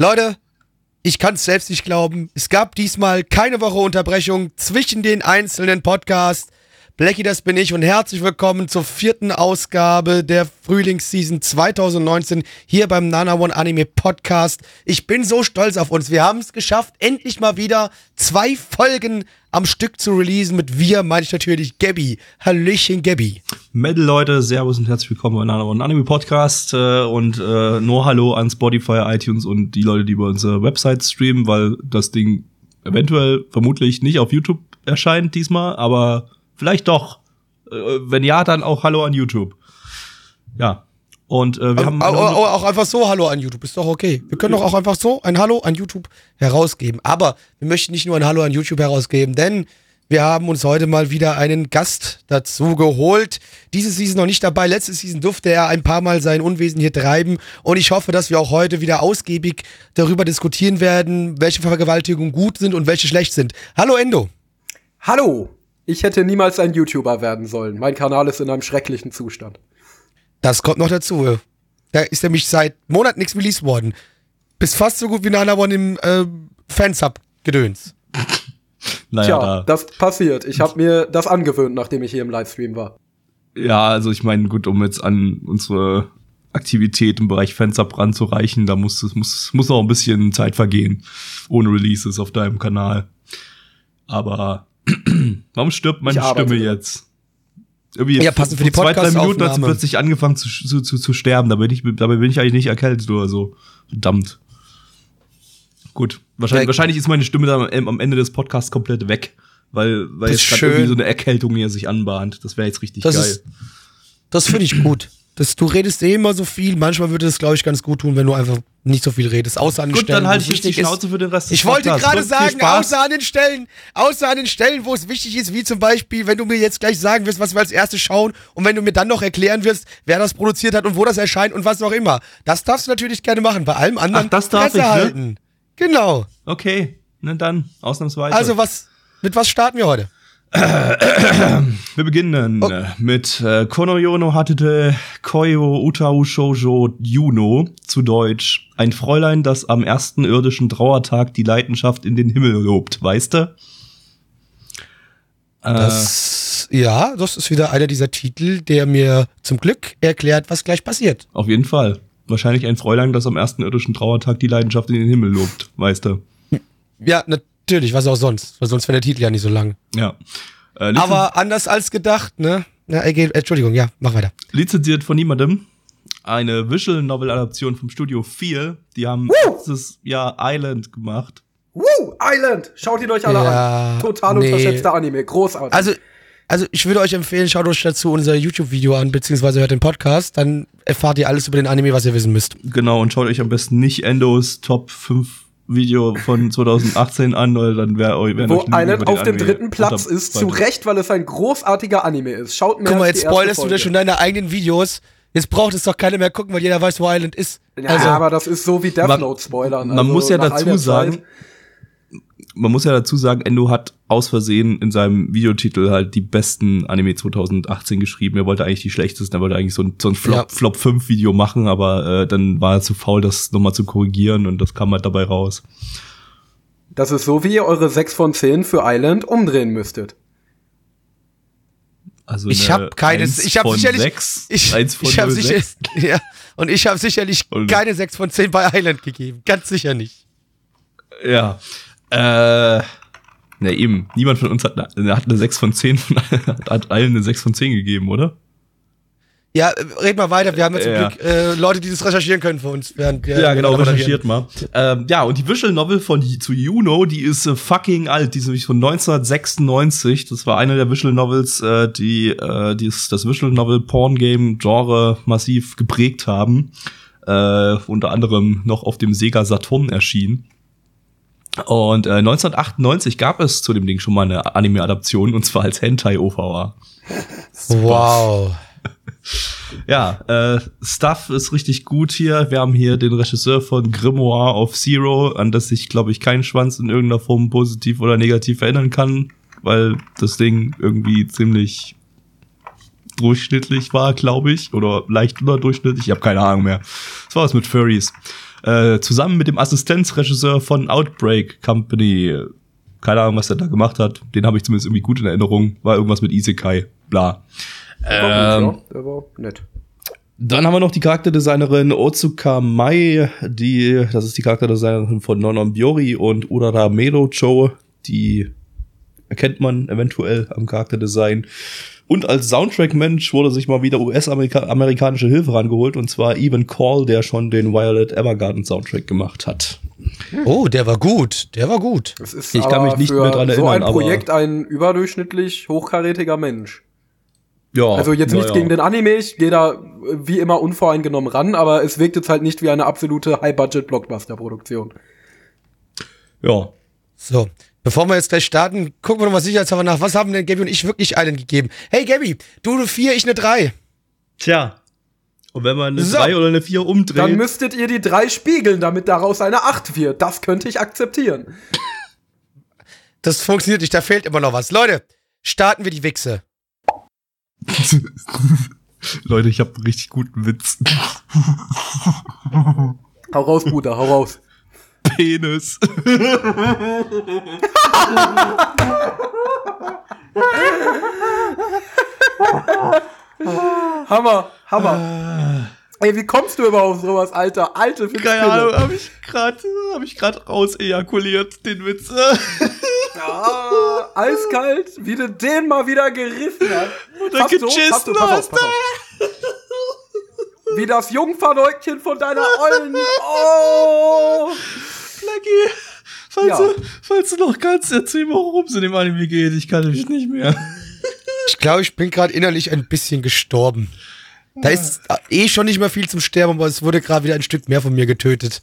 Leute, ich kann es selbst nicht glauben. Es gab diesmal keine Woche Unterbrechung zwischen den einzelnen Podcasts. Blackie, das bin ich und herzlich willkommen zur vierten Ausgabe der Frühlingsseason 2019 hier beim Nana One Anime Podcast. Ich bin so stolz auf uns. Wir haben es geschafft, endlich mal wieder zwei Folgen am Stück zu releasen. Mit wir meine ich natürlich Gabby. Hallöchen, Gabby. Metal Leute, Servus und herzlich willkommen bei Nana One Anime Podcast äh, und äh, nur Hallo an Spotify, iTunes und die Leute, die über unsere Website streamen, weil das Ding eventuell vermutlich nicht auf YouTube erscheint diesmal, aber Vielleicht doch. Äh, wenn ja, dann auch Hallo an YouTube. Ja. Und äh, wir Also, haben. auch, auch, auch einfach so Hallo an YouTube, ist doch okay. Wir können doch auch einfach so ein Hallo an YouTube herausgeben. Aber wir möchten nicht nur ein Hallo an YouTube herausgeben, denn wir haben uns heute mal wieder einen Gast dazu geholt. Diese Season noch nicht dabei. Letzte Season durfte er ein paar Mal sein Unwesen hier treiben. Und ich hoffe, dass wir auch heute wieder ausgiebig darüber diskutieren werden, welche Vergewaltigungen gut sind und welche schlecht sind. Hallo Endo. Hallo! Ich hätte niemals ein YouTuber werden sollen. Mein Kanal ist in einem schrecklichen Zustand. Das kommt noch dazu. Da ist nämlich seit Monaten nichts released worden. Bist fast so gut wie Nana One im äh, Fansub-Gedöns. naja, Tja, da. das passiert. Ich habe mir das angewöhnt, nachdem ich hier im Livestream war. Ja, also ich meine, gut, um jetzt an unsere Aktivität im Bereich Fansub ranzureichen, da muss es muss, muss noch ein bisschen Zeit vergehen. Ohne Releases auf deinem Kanal. Aber warum stirbt meine Stimme jetzt? Irgendwie Ja, passend für die zwei, drei Minuten hat sie Podcast-Aufnahme. plötzlich angefangen zu, zu, zu, zu sterben. Dabei bin, ich, dabei bin ich eigentlich nicht erkältet oder so. Verdammt. Gut. Wahrscheinlich, Ja, wahrscheinlich ist meine Stimme dann am, Ende des Podcasts komplett weg. Weil, weil jetzt gerade irgendwie so eine Erkältung hier sich anbahnt. Das wäre jetzt richtig Das geil. ist, das finde ich gut. Das, du redest eh immer so viel. Manchmal würde es, glaube ich, ganz gut tun, wenn du einfach nicht so viel redest. Außer an den Gut, Stellen, dann halte ich jetzt die wichtig ist. Schnauze für den Rest des Ich wollte gerade Gut, sagen, außer an den Stellen, außer an den Stellen, wo es wichtig ist, wie zum Beispiel, wenn du mir jetzt gleich sagen wirst, was wir als erstes schauen und wenn du mir dann noch erklären wirst, wer das produziert hat und wo das erscheint und was auch immer. Das darfst du natürlich gerne machen. Bei allem anderen Ach, das darf Fresse ich, ne? halten. Genau. Okay, na dann, ausnahmsweise. Also was, mit was starten wir heute? Wir beginnen Oh. mit äh, Konoyono Hatete Koyo Utau Shoujo Juno, zu Deutsch. Ein Fräulein, das am ersten irdischen Trauertag die Leidenschaft in den Himmel lobt, weißt du? Äh, Das, ja, das ist wieder einer dieser Titel, der mir zum Glück erklärt, was gleich passiert. auf jeden Fall. Wahrscheinlich ein Fräulein, das am ersten irdischen Trauertag die Leidenschaft in den Himmel lobt, weißt du? Ja, natürlich, was auch sonst, weil sonst wäre der Titel ja nicht so lang. Ja. Äh, Aber anders als gedacht, ne? Na, äh, Entschuldigung, ja, mach weiter. lizenziert von niemandem. Eine Visual Novel Adaption vom Studio 4. Die haben letztes Jahr Island gemacht. Woo! Island! Schaut ihn euch alle Ja, an. Total nee. unterschätzter Anime. Großartig. Also, also ich würde euch empfehlen, schaut euch dazu unser YouTube-Video an, beziehungsweise hört den Podcast, dann erfahrt ihr alles über den Anime, was ihr wissen müsst. Genau, und schaut euch am besten nicht Endos Top 5 Video von 2018 an, weil dann wäre euch wär Wo den auf dem dritten Platz ist, zu Recht, weil es ein großartiger Anime ist. Schaut mir Guck mal, jetzt spoilerst du dir schon deine eigenen Videos. Jetzt braucht es doch keiner mehr gucken, weil jeder weiß, wo Island ist. Ja, also, aber das ist so wie Death Man- Note spoilern. man also muss ja dazu sagen, Zeit- Man muss ja dazu sagen, Endo hat aus Versehen in seinem Videotitel halt die besten Anime 2018 geschrieben. Er wollte eigentlich die schlechtesten, er wollte eigentlich so ein, so ein Flop, Ja. Flop 5 Video machen, aber äh, dann war er zu faul, das nochmal zu korrigieren und das kam halt dabei raus. Das ist so, wie ihr eure 6 von 10 für Island umdrehen müsstet. Also ich habe keines, Eins ich habe sicherlich, sechs, ich, eins von ich habe 06. sicher, ja, und ich habe sicherlich Und- keine 6 von 10 bei Island gegeben, ganz sicher nicht. Ja. Äh, ne, eben. Niemand von uns hat, eine- hat eine 6 von 10 von, hat, hat allen eine 6 von 10 gegeben, oder? Ja, red mal weiter, wir haben jetzt zum Ja. Glück äh, Leute, die das recherchieren können für uns. Während wir Ja, genau, recherchiert mal. Ähm, ja, und die Visual Novel von zu Juno, die ist äh, fucking alt. Die ist nämlich von 1996. Das war eine der Visual Novels, äh, die, äh, die ist das Visual Novel Porn Game Genre massiv geprägt haben. Äh, unter anderem noch auf dem Sega Saturn erschien. Und äh, 1998 gab es zu dem Ding schon mal eine Anime-Adaption und zwar als Hentai-OVA. Wow. Ja, äh, Stuff ist richtig gut hier. Wir haben hier den Regisseur von Grimoire of Zero, an das ich, glaube ich, keinen Schwanz in irgendeiner Form positiv oder negativ erinnern kann, weil das Ding irgendwie ziemlich durchschnittlich war, glaube ich, oder leicht unterdurchschnittlich. Ich habe keine Ahnung mehr. Das war was mit Furries. Äh, zusammen mit dem Assistenzregisseur von Outbreak Company. Keine Ahnung, was er da gemacht hat. Den habe ich zumindest irgendwie gut in Erinnerung. War irgendwas mit Isekai. Bla. Der Ähm, war, gut, ja. War nett. Dann haben wir noch die Charakterdesignerin Otsuka Mai, die, das ist die Charakterdesignerin von Nonon Biori und Urara Merocho, die erkennt man eventuell am Charakterdesign. Und als Soundtrack-Mensch wurde sich mal wieder US-amerikanische Hilfe rangeholt, und zwar Evan Call, der schon den Violet Evergarden Soundtrack gemacht hat. Oh, der war gut. Der war gut. Ist Ich kann mich nicht mehr dran so erinnern, ein aber- Projekt ein überdurchschnittlich hochkarätiger Mensch. Ja, Also jetzt nicht naja. gegen den Anime, ich gehe da wie immer unvoreingenommen ran, aber es wirkt jetzt halt nicht wie eine absolute High-Budget-Blockbuster-Produktion. Ja. So, bevor wir jetzt gleich starten, gucken wir nochmal sicherheitshalber nach. Was haben denn Gabby und ich wirklich allen gegeben? Hey Gabby, du eine 4, ich eine 3. Tja. Und wenn man eine So. 3 oder eine 4 umdreht. Dann müsstet ihr die drei spiegeln, damit daraus eine 8 wird. Das könnte ich akzeptieren. Das funktioniert nicht, da fehlt immer noch was. Leute, starten wir die Wichse. Leute, ich habe einen richtig guten Witz. Hau raus, Bruder, hau raus. Penis. Hammer, Hammer. Ey, wie kommst du überhaupt auf sowas, Alter? Alte. Keine Ahnung, habe ich gerade hab ich grad raus ejakuliert, den Witz. Ah, eiskalt, wie du den mal wieder gerissen hast. Fast so, geschissen fast so, pass auf, hast. pass auf. Wie das Jungfernäugchen von deiner Ollen. Oh! Lucky, falls, Ja. du, falls du noch kannst, erzähl mal, worum es in dem Anime geht. Ich kann nämlich nicht mehr. Ich glaube, ich bin gerade innerlich ein bisschen gestorben. Da ist eh schon nicht mehr viel zum Sterben, aber es wurde gerade wieder ein Stück mehr von mir getötet.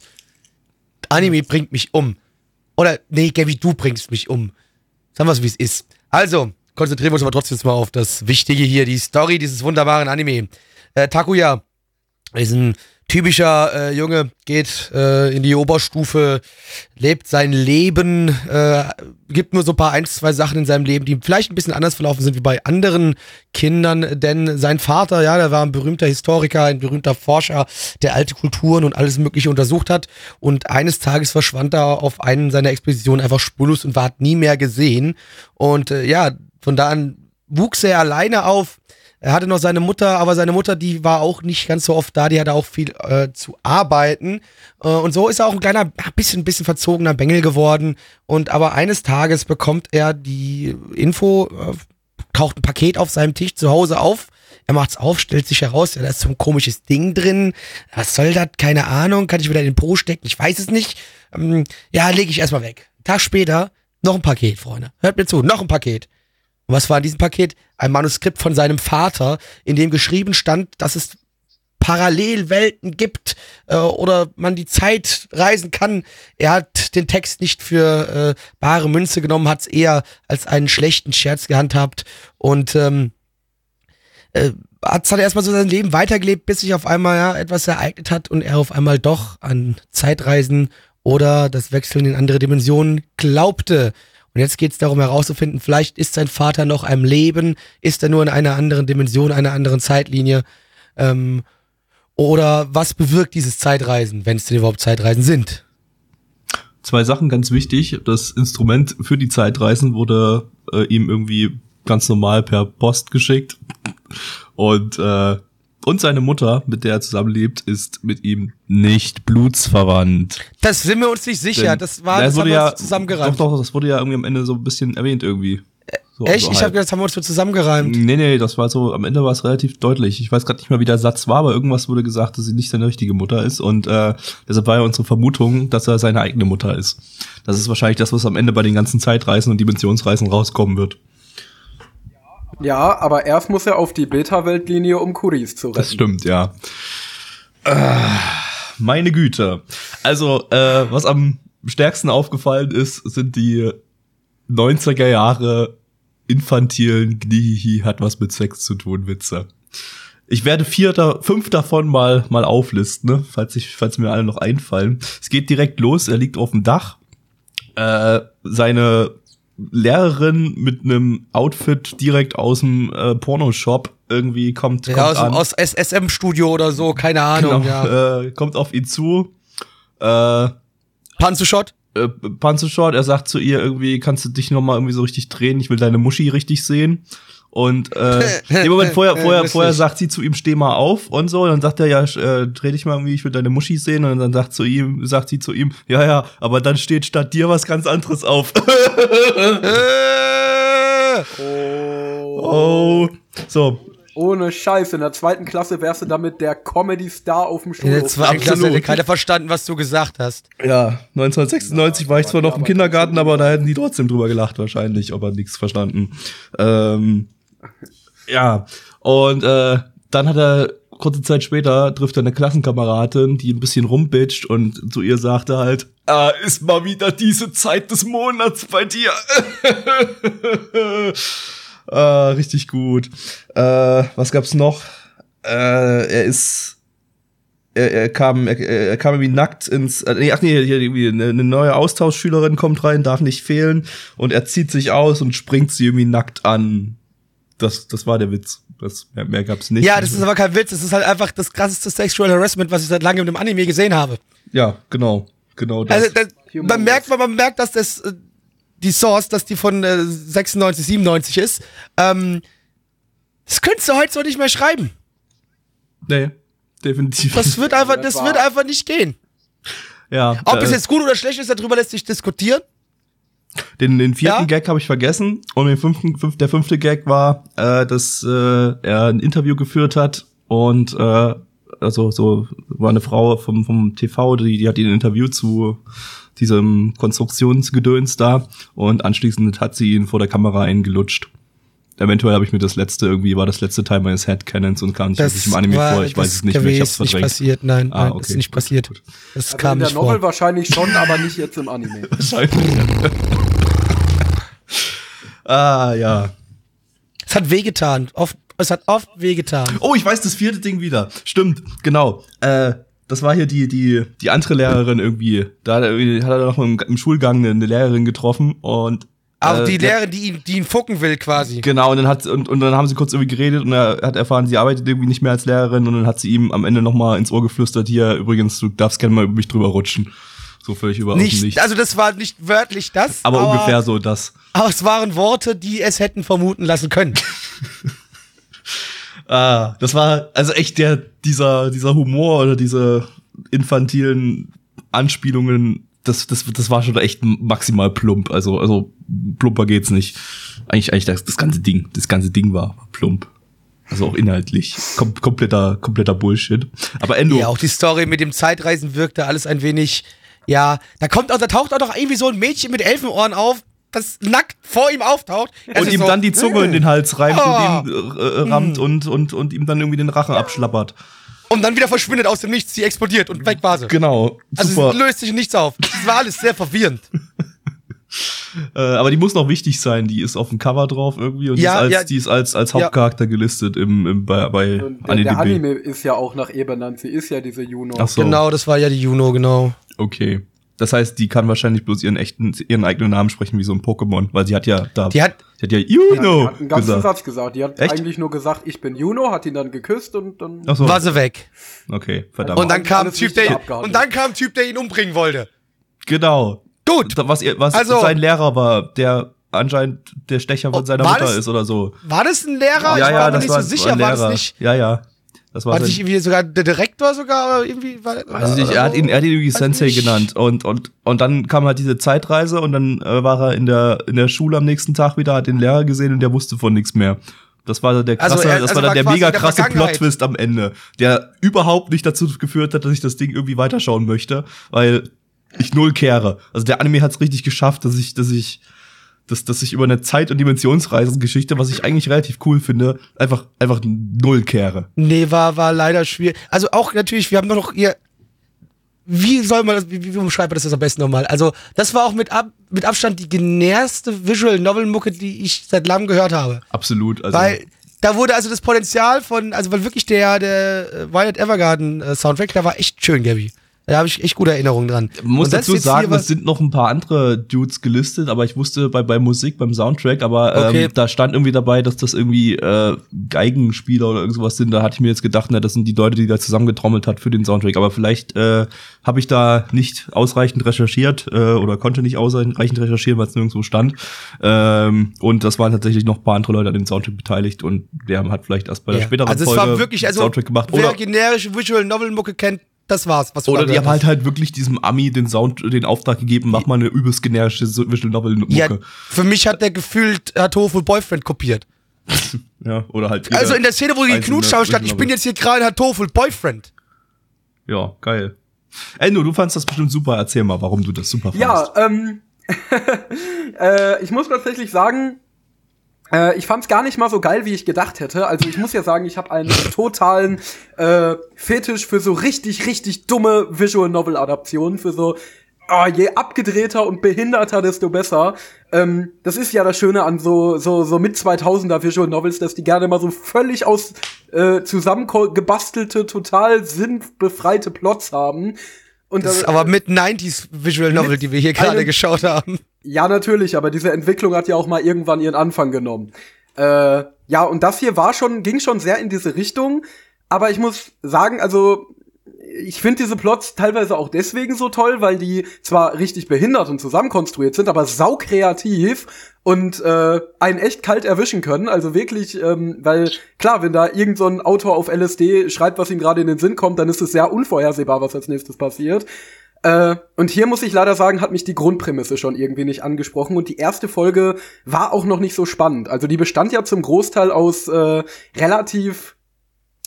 Anime bringt mich um. Oder, nee, Gabby, du bringst mich um. Sagen wir es, wie es ist. Also, konzentrieren wir uns aber trotzdem jetzt mal auf das Wichtige hier, die Story dieses wunderbaren Anime. Äh, Takuya ist ein typischer äh, Junge, geht äh, in die Oberstufe, lebt sein Leben, äh, gibt nur so ein paar ein, zwei Sachen in seinem Leben, die vielleicht ein bisschen anders verlaufen sind wie bei anderen Kindern, denn sein Vater, ja, der war ein berühmter Historiker, ein berühmter Forscher, der alte Kulturen und alles Mögliche untersucht hat. Und eines Tages verschwand er auf einen seiner Expeditionen einfach spurlos und war nie mehr gesehen. Und äh, ja, von da an wuchs er alleine auf, er hatte noch seine Mutter, aber seine Mutter, die war auch nicht ganz so oft da, die hatte auch viel äh, zu arbeiten. Äh, und so ist er auch ein kleiner, bisschen, bisschen verzogener Bengel geworden. Und aber eines Tages bekommt er die Info, äh, taucht ein Paket auf seinem Tisch zu Hause auf. Er macht's auf, stellt sich heraus, ja, da ist so ein komisches Ding drin. Was soll das? Keine Ahnung. Kann ich wieder in den Po stecken? Ich weiß es nicht. Ähm, ja, lege ich erstmal weg. Tag später, noch ein Paket, Freunde. Hört mir zu, noch ein Paket. Und was war in diesem Paket? Ein Manuskript von seinem Vater, in dem geschrieben stand, dass es Parallelwelten gibt äh, oder man die Zeit reisen kann. Er hat den Text nicht für äh, bare Münze genommen, hat es eher als einen schlechten Scherz gehandhabt und ähm, äh, hat dann erstmal so sein Leben weitergelebt, bis sich auf einmal ja, etwas ereignet hat und er auf einmal doch an Zeitreisen oder das Wechseln in andere Dimensionen glaubte. Und jetzt geht es darum herauszufinden, vielleicht ist sein Vater noch am Leben, ist er nur in einer anderen Dimension, einer anderen Zeitlinie. Ähm, oder was bewirkt dieses Zeitreisen, wenn es denn überhaupt Zeitreisen sind? Zwei Sachen ganz wichtig. Das Instrument für die Zeitreisen wurde äh, ihm irgendwie ganz normal per Post geschickt. Und, äh, und seine Mutter, mit der er zusammenlebt, ist mit ihm nicht blutsverwandt. Das sind wir uns nicht sicher. Denn- das war das wurde haben wir ja, uns zusammengereimt. Doch, doch, das wurde ja irgendwie am Ende so ein bisschen erwähnt irgendwie. So, Echt? so ich halb. habe gedacht, das haben wir uns so zusammengereimt. Nee, nee, das war so, am Ende war es relativ deutlich. Ich weiß gerade nicht mehr, wie der Satz war, aber irgendwas wurde gesagt, dass sie nicht seine richtige Mutter ist. Und äh, deshalb war ja unsere Vermutung, dass er seine eigene Mutter ist. Das ist wahrscheinlich das, was am Ende bei den ganzen Zeitreisen und Dimensionsreisen rauskommen wird. Ja, aber erst muss er auf die Beta-Weltlinie, um Kuris zu retten. Das stimmt, ja. Äh, meine Güte. Also, äh, was am stärksten aufgefallen ist, sind die 90er Jahre infantilen Gnihihi hat was mit Sex zu tun, Witze. Ich werde vier, fünf davon mal, mal auflisten, ne? falls, ich, falls mir alle noch einfallen. Es geht direkt los, er liegt auf dem Dach. Äh, seine Lehrerin mit einem Outfit direkt aus dem äh, Pornoshop irgendwie kommt, Ja, kommt aus, an. aus SSM-Studio oder so, keine Ahnung. genau, Ja. äh, kommt auf ihn zu. Äh, Panzershot? äh, Panzershort, er sagt zu ihr irgendwie, kannst du dich noch mal irgendwie so richtig drehen, ich will deine Muschi richtig sehen. Und äh, im Moment vorher, vorher, Lustig. vorher sagt sie zu ihm, steh mal auf und so. Und dann sagt er, ja, äh, dreh dich mal irgendwie, ich will deine Muschi sehen. Und dann sagt zu ihm, sagt sie zu ihm, ja, ja, aber dann steht statt dir was ganz anderes auf. Äh, oh. So, Ohne Scheiß, in der zweiten Klasse wärst du damit der Comedy-Star auf dem in der Schulhof. zweiten Klasse hätte keiner verstanden, was du gesagt hast. Ja, 1996 war ich zwar noch im Kindergarten, aber da hätten die trotzdem drüber gelacht wahrscheinlich, aber nichts verstanden. Ähm, ja, und äh, dann hat er kurze Zeit später trifft er eine Klassenkameradin, die ein bisschen rumbitcht und zu ihr sagte halt, ah, ist mal wieder diese Zeit des Monats bei dir. ah, richtig gut. Äh, was gab's noch? Äh, er ist er, er kam, er, er kam irgendwie nackt ins, äh, nee, ach nee, irgendwie eine, eine neue Austauschschülerin kommt rein, darf nicht fehlen und er zieht sich aus und springt sie irgendwie nackt an. Das, das war der Witz. Das, mehr, mehr gab's nicht. Ja, das ist aber kein Witz, das ist halt einfach das krasseste Sexual Harassment, was ich seit langem in einem Anime gesehen habe. Ja, genau, genau das. Also, das, man merkt, man merkt, dass das äh, die Source, dass die von äh, 96, 97 ist. Ähm, das könntest du heute so nicht mehr schreiben. nee, definitiv. Das wird einfach, das wird einfach nicht gehen. ja, Ob es äh, jetzt gut oder schlecht ist, darüber lässt sich diskutieren. Den, den vierten Ja? Gag habe ich vergessen und den fünften, fünf, der fünfte Gag war, äh, dass äh, er ein Interview geführt hat und äh, also so war eine Frau vom, vom TV, die, die hat ihn interviewt zu diesem Konstruktionsgedöns da und anschließend hat sie ihn vor der Kamera eingelutscht. Eventuell habe ich mir das letzte irgendwie war das letzte Teil meines Headcanons und kam nicht wirklich im Anime war- vor. Ich weiß das es nicht mehr. Ich hab's ist nicht verdrängt. passiert, nein, Ah, nein, okay. ist nicht passiert. Gut, Das Also kam in der nicht Novel vor. wahrscheinlich schon, aber nicht jetzt im Anime. Wahrscheinlich. ah ja. Es hat wehgetan. Oft, es hat oft wehgetan. Oh, ich weiß das vierte Ding wieder. Stimmt, genau. Äh, das war hier die, die, die andere Lehrerin irgendwie. Da hat er, irgendwie- hat er noch im, im Schulgang eine, eine Lehrerin getroffen und Auch äh, die Lehrerin, die ihn, die ihn fucken will, quasi. Genau, und dann hat und, und dann haben sie kurz irgendwie geredet und er hat erfahren, sie arbeitet irgendwie nicht mehr als Lehrerin und dann hat sie ihm am Ende noch mal ins Ohr geflüstert, hier übrigens, du darfst gerne mal über mich drüber rutschen. So völlig über aus dem Nicht, also das war nicht wörtlich das, aber, ungefähr so das. Aber es waren Worte, die es hätten vermuten lassen können. Ah, das war also echt der dieser dieser Humor oder diese infantilen Anspielungen, das das das war schon echt maximal plump. Also also plumper geht's nicht. Eigentlich eigentlich das, das ganze Ding, das ganze Ding war plump. Also auch inhaltlich Kom kompletter kompletter Bullshit. Aber Endo Ja, auch die Story mit dem Zeitreisen wirkte alles ein wenig, ja, da kommt auch, da taucht auch noch irgendwie so ein Mädchen mit Elfenohren auf, das nackt vor ihm auftaucht. Es und ihm so, dann die Zunge in den Hals reimt Oh. und ihn äh, äh, rammt und und und ihm dann irgendwie den Rachen abschlappert. Und dann wieder verschwindet aus dem Nichts, sie explodiert und weg war sie. Genau, Also super. es löst sich nichts auf. Das war alles sehr verwirrend. Äh, aber die muss noch wichtig sein. Die ist auf dem Cover drauf irgendwie und Ja, die ist als, ja. die ist als, als Ja. Hauptcharakter gelistet im, im, bei, bei Und der, der Anime ist ja auch nach ihr benannt. Sie ist ja diese Juno. Ach so, Genau, das war ja die Juno, genau. okay. Das heißt, die kann wahrscheinlich bloß ihren echten, ihren eigenen Namen sprechen wie so ein Pokémon, weil sie hat ja da, Die hat, sie hat ja Ja, die Juno hat einen ganzen gesagt. Satz gesagt. Die hat Echt? eigentlich nur gesagt, ich bin Juno, hat ihn dann geküsst und dann. Ach so, war sie weg. okay, verdammt. Und dann kam ein Typ, der, und dann kam ein Typ, der ihn umbringen wollte. genau. Gut. Was, ihr, was Also- sein Lehrer war, der anscheinend der Stecher von Oh, seiner war Mutter das- ist oder so. War das ein Lehrer? ich ja, war ja, mir das nicht war, so war sicher. ein War Lehrer. das nicht, Ja, ja. Das war war das nicht irgendwie sogar der Direktor sogar? Oder irgendwie war, ich nicht, er hat ihn, er hat ihn irgendwie Sensei nicht. genannt und, und, und dann kam halt diese Zeitreise und dann äh, war er in der, in der Schule am nächsten Tag wieder, hat den Lehrer gesehen und der wusste von nichts mehr. Das war der krasse, Also er- das also war dann war der mega krasse. Plot-Twist am Ende, der überhaupt nicht dazu geführt hat, dass ich das Ding irgendwie weiterschauen möchte, weil ich null kehre. Also der Anime hat es richtig geschafft, dass ich, dass ich, dass, dass ich über eine Zeit- und Dimensionsreisengeschichte, was ich eigentlich relativ cool finde, einfach, einfach null kehre. Nee, war, war leider schwierig. Also auch natürlich, wir haben noch hier wie soll man das, wie, wie beschreibt man das jetzt am besten nochmal? Also, das war auch mit, ab, mit Abstand die generste Visual Novel Mucke, die ich seit langem gehört habe. Absolut. Also, Weil da wurde also das Potenzial von, also weil wirklich der, der Violet Evergarden äh, Soundtrack, da war echt schön, Gabby. Da habe ich echt gute Erinnerungen dran. Muss dazu sagen, es sind noch ein paar andere Dudes gelistet, aber ich wusste bei, bei Musik, beim Soundtrack, aber ähm, Okay. da stand irgendwie dabei, dass das irgendwie äh, Geigenspieler oder irgendwas sind. Da hatte ich mir jetzt gedacht, na, das sind die Leute, die da zusammengetrommelt hat für den Soundtrack. Aber vielleicht äh, habe ich da nicht ausreichend recherchiert äh, oder konnte nicht ausreichend recherchieren, weil es nirgendwo stand. Ähm, und das waren tatsächlich noch ein paar andere Leute an dem Soundtrack beteiligt und der hat vielleicht erst bei der Ja. späteren also es Folge war wirklich, also Soundtrack gemacht. wer Oder, generische Visual Novel Mucke kennt, das war's. Was oder die haben halt halt wirklich diesem Ami den Sound, den Auftrag gegeben, mach mal eine übelst generische so- Visual Novel Mucke. ja, für mich hat der gefühlt hat Tofu Boyfriend kopiert. Ja, oder halt. Also in der Szene, wo die geknutscht haben, stand, ich bin jetzt hier gerade hat Tofu Boyfriend. Ja, geil. Endo, du fandst das bestimmt super. Erzähl mal, warum du das super fandest. Ja, ähm, äh, ich muss tatsächlich sagen, äh, ich fand's gar nicht mal so geil, wie ich gedacht hätte. Also ich muss ja sagen, ich habe einen totalen äh, Fetisch für so richtig, richtig dumme Visual Novel Adaptionen, für so oh, je abgedrehter und behinderter, desto besser. Ähm, das ist ja das Schöne an so so so mit 2000er Visual Novels, dass die gerne mal so völlig aus äh, zusammengebastelte, total sinnbefreite Plots haben. Und Das ist aber mit 90s Visual Novel, die wir hier gerade geschaut haben. Ja, natürlich, aber diese Entwicklung hat ja auch mal irgendwann ihren Anfang genommen. Äh, ja, und das hier war schon, ging schon sehr in diese Richtung. Aber ich muss sagen, also ich finde diese Plots teilweise auch deswegen so toll, weil die zwar richtig behindert und zusammenkonstruiert sind, aber saukreativ und äh, einen echt kalt erwischen können. Also wirklich, ähm, weil klar, wenn da irgend so ein Autor auf LSD schreibt, was ihm gerade in den Sinn kommt, dann ist es sehr unvorhersehbar, was als nächstes passiert. Äh, und hier muss ich leider sagen, hat mich die Grundprämisse schon irgendwie nicht angesprochen und die erste Folge war auch noch nicht so spannend. Also die bestand ja zum Großteil aus äh, relativ,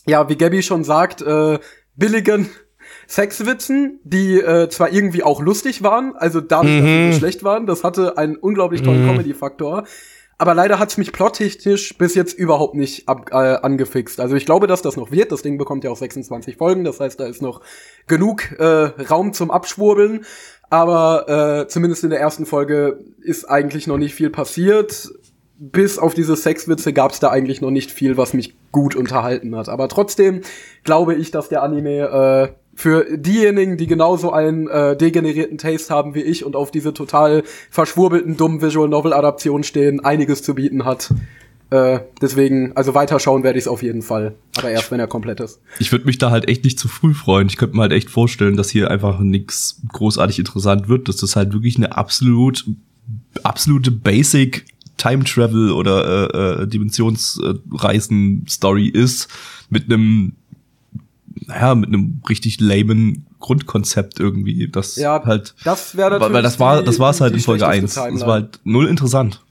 ja, wie Gabby schon sagt, äh, billigen Sexwitzen, die äh, zwar irgendwie auch lustig waren, also dadurch, dass sie so schlecht waren, das hatte einen unglaublich tollen Comedy-Faktor. Aber leider hat's mich plottechnisch bis jetzt überhaupt nicht ab, äh, angefixt. Also ich glaube, dass das noch wird. Das Ding bekommt ja auch 26 Folgen. Das heißt, da ist noch genug äh, Raum zum Abschwurbeln. Aber äh, zumindest in der ersten Folge ist eigentlich noch nicht viel passiert. Bis auf diese Sexwitze gab's da eigentlich noch nicht viel, was mich gut unterhalten hat. Aber trotzdem glaube ich, dass der Anime äh, für diejenigen, die genauso einen äh, degenerierten Taste haben wie ich und auf diese total verschwurbelten, dummen Visual Novel Adaptionen stehen, einiges zu bieten hat. Äh, deswegen, also weiterschauen werde ich es auf jeden Fall. Aber erst, wenn er komplett ist. Ich würde mich da halt echt nicht zu früh freuen. Ich könnte mir halt echt vorstellen, dass hier einfach nichts großartig interessant wird, dass das halt wirklich eine absolut, absolute Basic Time Travel oder äh, äh, Dimensionsreisen-Story ist, mit einem, naja, mit einem richtig lamen Grundkonzept irgendwie. Das Ja, halt, das wäre weil, natürlich weil das war, das war's halt die in Folge schlechteste 1. Das war halt null interessant.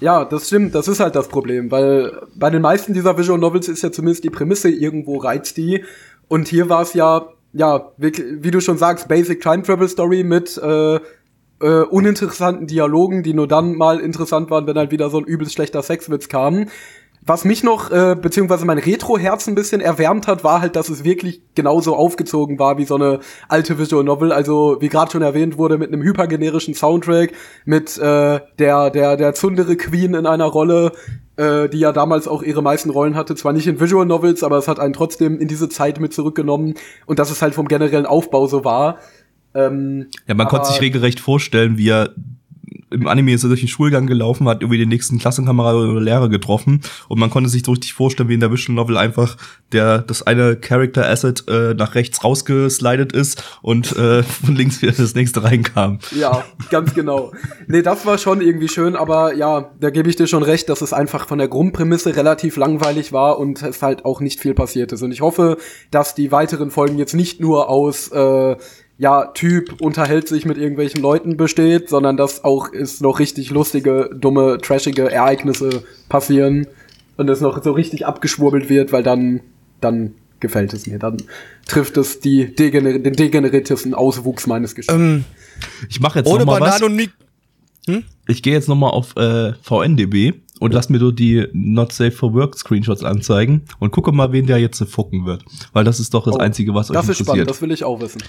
Ja, das stimmt, das ist halt das Problem, weil bei den meisten dieser Visual Novels ist ja zumindest die Prämisse irgendwo reizt die. Und hier war es ja, ja, wie du schon sagst, Basic Time Travel Story mit äh, äh, uninteressanten Dialogen, die nur dann mal interessant waren, wenn halt wieder so ein übelst schlechter Sexwitz kam. Was mich noch, äh, beziehungsweise mein Retro-Herz ein bisschen erwärmt hat, war halt, dass es wirklich genauso aufgezogen war wie so eine alte Visual Novel. Also, wie gerade schon erwähnt wurde, mit einem hypergenerischen Soundtrack, mit äh, der, der, der Zundere Queen in einer Rolle, äh, die ja damals auch ihre meisten Rollen hatte. Zwar nicht in Visual Novels, aber es hat einen trotzdem in diese Zeit mit zurückgenommen. Und dass es halt vom generellen Aufbau so war. Ähm, Ja, man konnte sich regelrecht vorstellen, wie er im Anime ist er durch den Schulgang gelaufen, hat irgendwie den nächsten Klassenkamerad oder Lehrer getroffen und man konnte sich so richtig vorstellen, wie in der Visual Novel einfach der das eine Character Asset äh, nach rechts rausgeslidet ist und äh, von links wieder das nächste reinkam. Ja, ganz genau. Nee, das war schon irgendwie schön, aber ja, da gebe ich dir schon recht, dass es einfach von der Grundprämisse relativ langweilig war und es halt auch nicht viel passiert ist. Und ich hoffe, dass die weiteren Folgen jetzt nicht nur aus äh, ja, Typ unterhält sich mit irgendwelchen Leuten besteht, sondern dass auch es noch richtig lustige, dumme, trashige Ereignisse passieren und es noch so richtig abgeschwurbelt wird, weil dann, dann gefällt es mir. Dann trifft es die degener den degenerativsten Auswuchs meines Geschäfts. Ähm, Ich mache jetzt ohne noch mal was. Bananen und Mik Ich gehe jetzt noch mal auf äh, VNDB und lass mir so die Not Safe for Work Screenshots anzeigen und gucke mal, wen der jetzt fucken wird, weil das ist doch das Oh, einzige, was euch Das ist interessiert. spannend, das will ich auch wissen.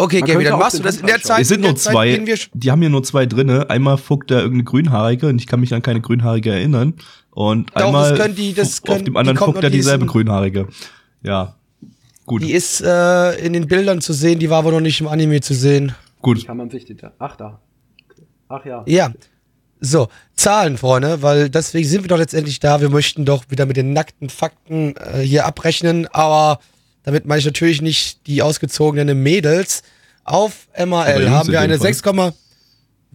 Okay, Gaby, dann machst du das in der Zeit. Es sind nur zwei, die haben hier nur zwei drinne. Einmal fuckt da irgendeine Grünhaarige und ich kann mich an keine Grünhaarige erinnern. Und Doch, einmal das können die- das können- auf dem die anderen kommt fuckt da die ist dieselbe Grünhaarige. Ja, gut, Die ist äh, in den Bildern zu sehen, die war aber noch nicht im Anime zu sehen. gut. Kann man sich die. Ach, da. Ach ja. Ja. So, Zahlen, Freunde, weil deswegen sind wir doch letztendlich da. Wir möchten doch wieder mit den nackten Fakten äh, hier abrechnen, aber damit meine ich natürlich nicht die ausgezogenen Mädels. Auf MAL haben wir eine Fall. 6,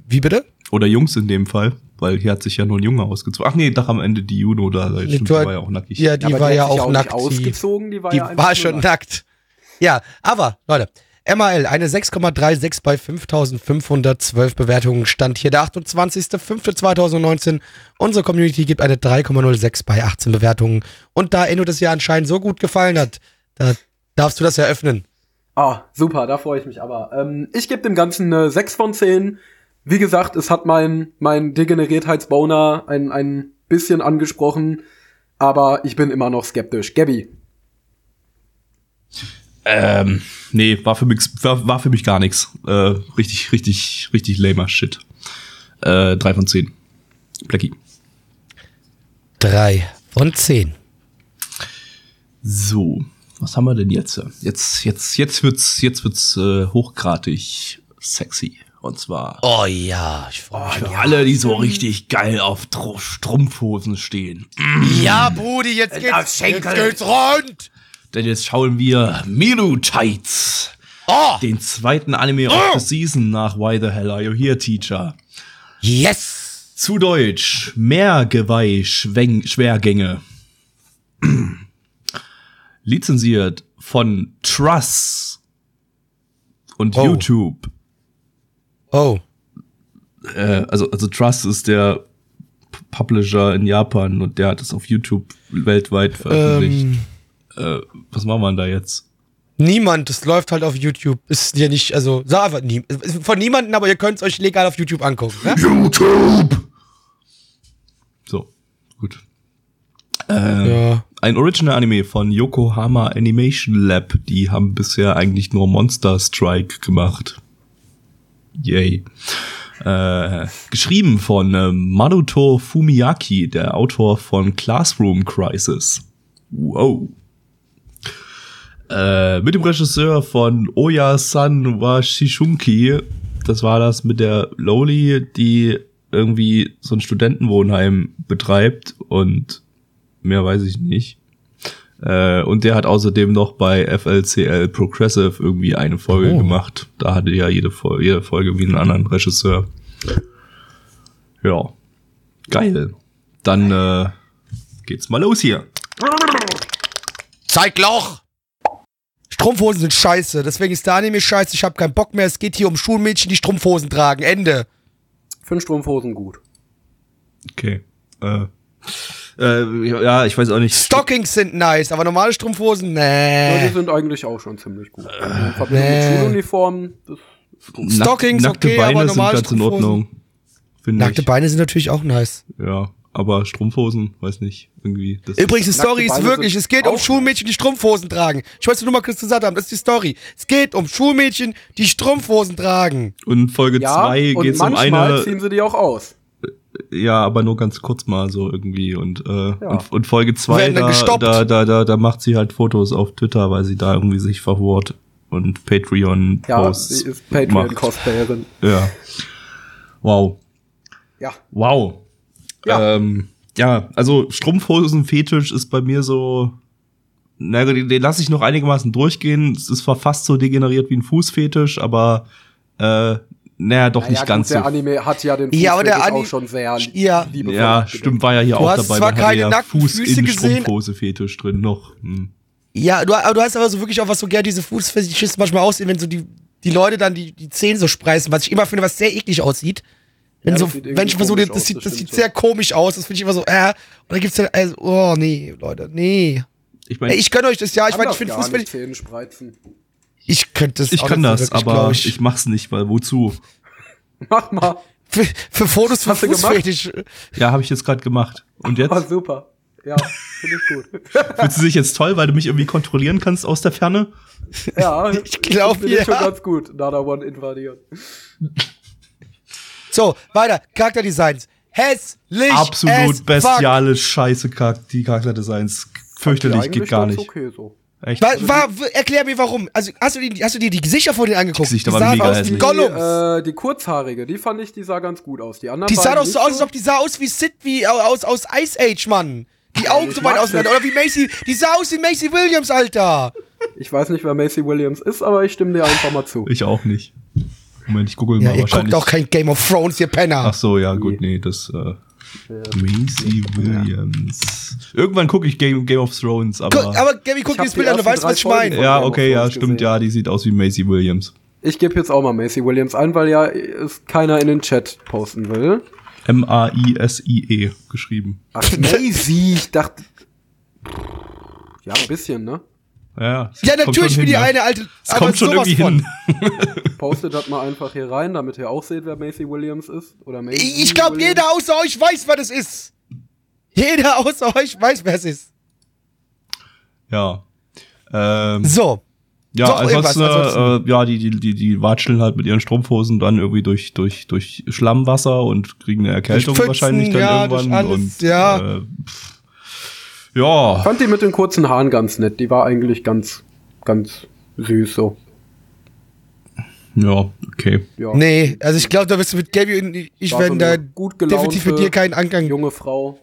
wie bitte? Oder Jungs in dem Fall, weil hier hat sich ja nur ein Junge ausgezogen. Ach nee, doch am Ende die Juno da. Stimmt, die war ja auch nackig. Ja, die aber war hat ja auch nicht nackt. Die, ausgezogen, die war die ja war schon nackt. nackt. Ja, aber, Leute, MAL, eine 6,36 bei 5512 Bewertungen, stand hier der 28.05.2019. Unsere Community gibt eine 3,06 bei 18 Bewertungen. Und da Enno das ja anscheinend so gut gefallen hat, da darfst du das eröffnen. Ah, super, da freue ich mich aber. Ähm, ich gebe dem Ganzen eine 6 von 10. Wie gesagt, es hat mein, mein Degeneriertheitsboner ein, ein bisschen angesprochen, aber ich bin immer noch skeptisch. Gabby, Ähm, nee, war für mich, war, war für mich gar nichts. Äh, richtig, richtig, richtig lamer Shit. Äh, drei von zehn. Blackie. Drei von 10. So, was haben wir denn jetzt? Jetzt, jetzt, jetzt wird's, jetzt wird's äh, hochgradig sexy. Und zwar Oh ja, ich freue mich. für alle, die so richtig geil auf Tr Strumpfhosen stehen. Ja, Brudi, jetzt geht's, jetzt geht's rund. Denn jetzt schauen wir Miru Tights. Oh, Den zweiten Anime of the Season nach Why the Hell Are You Here, Teacher? yes. Zu Deutsch, Mehrgeweih Schweng Schwergänge. Lizenziert von Truss und Oh. YouTube. Oh, Äh, also, also Truss ist der Publisher in Japan und der hat es auf YouTube weltweit veröffentlicht. ähm, Äh, was machen wir denn da jetzt? Niemand, das läuft halt auf YouTube. Ist ja nicht, also, nie, von niemanden, aber ihr könnt es euch legal auf YouTube angucken. Ne? YouTube! So, gut. Äh, Ja. Ein Original-Anime von Yokohama Animation Lab. Die haben bisher eigentlich nur Monster Strike gemacht. Yay. Äh, geschrieben von äh, Maruto Fumiyaki, der Autor von Classroom Crisis. Wow. Äh, mit dem Regisseur von Oya-san Washishunki. Das war das mit der Loli, die irgendwie so ein Studentenwohnheim betreibt und mehr weiß ich nicht. Äh, und der hat außerdem noch bei FLCL Progressive irgendwie eine Folge Oh. gemacht. Da hatte ja jede, Fol jede Folge wie einen anderen Regisseur. Ja. Geil. Dann äh, geht's mal los hier. Zeig Loch! Strumpfhosen sind scheiße, deswegen ist der Anime scheiße, ich hab keinen Bock mehr, es geht hier um Schulmädchen, die Strumpfhosen tragen, Ende. für Strumpfhosen gut. Okay. Äh, äh, ja, ich weiß auch nicht. Stockings sind nice, aber normale Strumpfhosen, Ja, die nee. sind eigentlich auch schon ziemlich gut. Äh, Verbindung nee. Schuluniformen, das ist gut. Nack- Stockings, nackte okay, Beine aber sind normale ganz in. Ordnung. Nackte ich. Beine sind natürlich auch nice. Ja, aber Strumpfhosen, weiß nicht, irgendwie. Das Übrigens, die Story ist wirklich, sind es geht um Schulmädchen, die Strumpfhosen tragen. Ich wollte nur mal kurz gesagt haben, das ist die Story. Es geht um Schulmädchen, die Strumpfhosen tragen. Und in Folge Ja, 2 und geht's um manchmal eine. ziehen sie die auch aus. Ja, aber nur ganz kurz mal so irgendwie. Und, äh, und, und Folge 2, Werden dann da, da, da, da, da macht sie halt Fotos auf Twitter, weil sie da irgendwie sich verhurt und Ja, Patreon-Posts sie ist macht. Patreon-Cosplayerin. Ja. Wow. Ja. Wow. Ja. Ähm, ja, also Strumpfhosen-Fetisch ist bei mir so. Na, den, den lasse ich noch einigermaßen durchgehen. Es ist fast so degeneriert wie ein Fußfetisch, aber äh, naja, doch Naja, nicht gut, ganz der so. Anime hat ja den Ja, aber der Ani- auch schon sehr Ja. liebevoll Ja, stimmt, war ja hier Du auch hast dabei. zwar keine ja nackten Fuß Füße in gesehen. Strumpfhose-Fetisch drin noch. Hm. Ja, du, aber du hast aber so wirklich auch was so gerne diese Fußfetischisten manchmal aussehen, wenn so die, die Leute dann die, die Zähne so spreißen, was ich immer finde, was sehr eklig aussieht. Wenn Ja, so, das sieht irgendwie wenn ich versuche, das, aus, sieht, das sieht sehr komisch aus, das finde ich immer so, äh, und dann gibt's dann, also, oh, nee, Leute, nee. Ich meine, ich gönne euch das, ja, ich meine, ich finde Fußfetisch. Ich könnte das ich auch kann das, wirklich, aber ich. ich. mach's nicht, weil wozu? Mach mal. Für, für Fotos für Hast du gemacht? Fußfetisch. Ja, habe ich jetzt gerade gemacht. Und jetzt? Ah, super. Ja, finde ich gut. Fühlst du dich jetzt toll, weil du mich irgendwie kontrollieren kannst aus der Ferne? Ja, Ich glaub, finde ich ja. schon ganz gut. Nada One invadiert. So, weiter. Charakterdesigns. Hässlich. Absolut fuck. bestiale Scheiße, die Charakterdesigns. Fürchterlich, geht gar nicht. okay so. Echt? Wa wa w- erklär mir warum. Also hast du, die, hast du dir die Gesichter von denen angeguckt? Die waren sahen mega aus wie hässlich. Die, Gollums. äh, die kurzhaarige, die fand ich, die sah ganz gut aus. Die anderen die sah doch so nicht aus, als ob die sah aus wie Sid wie aus, aus Ice Age, Mann. Die Augen ich so weit auseinander. Oder wie Macy. Die sah aus wie Macy Williams, Alter. Ich weiß nicht, wer Macy Williams ist, aber ich stimme dir einfach mal zu. Ich auch nicht. Moment, ich google Ja, mal ihr wahrscheinlich. guckt auch kein Game of Thrones, ihr Penner. Ach so, ja, gut, nee, das äh, Macy Williams. Irgendwann gucke ich Game, Game of Thrones, aber, Guck, aber Gabby, guck dir das die Bild an, du weißt, was ich meine. ja, okay, ja, stimmt, gesehen. ja, die sieht aus wie Macy Williams. Ich gebe jetzt auch mal Macy Williams ein, weil ja es keiner in den Chat posten will. M A I S I E geschrieben. Ach, Macy, ich dachte. Ja, ein bisschen, ne? Ja, Ja, natürlich wie die ne? eine alte. Es kommt schon sowas irgendwie von. hin. Postet das mal einfach hier rein, damit ihr auch seht, wer Macy Williams ist. Oder Macy Ich, glaube, jeder außer euch weiß, wer das ist. Jeder außer euch weiß, wer es ist. Ja. Ähm, So. ja, So, ansonsten. Äh, ja, die, die, die, die watscheln halt mit ihren Strumpfhosen dann irgendwie durch, durch, durch Schlammwasser und kriegen eine Erkältung Pfützen, wahrscheinlich dann ja, durch irgendwann. alles, und, ja. Äh, pff, ja. Fand die mit den kurzen Haaren ganz nett. Die war eigentlich ganz, ganz süß so. Ja, okay. Ja. Nee, also ich glaube, da bist du mit Gabby und ich War werden so da gut gelaunte, definitiv mit dir keinen Angang. Junge Frau.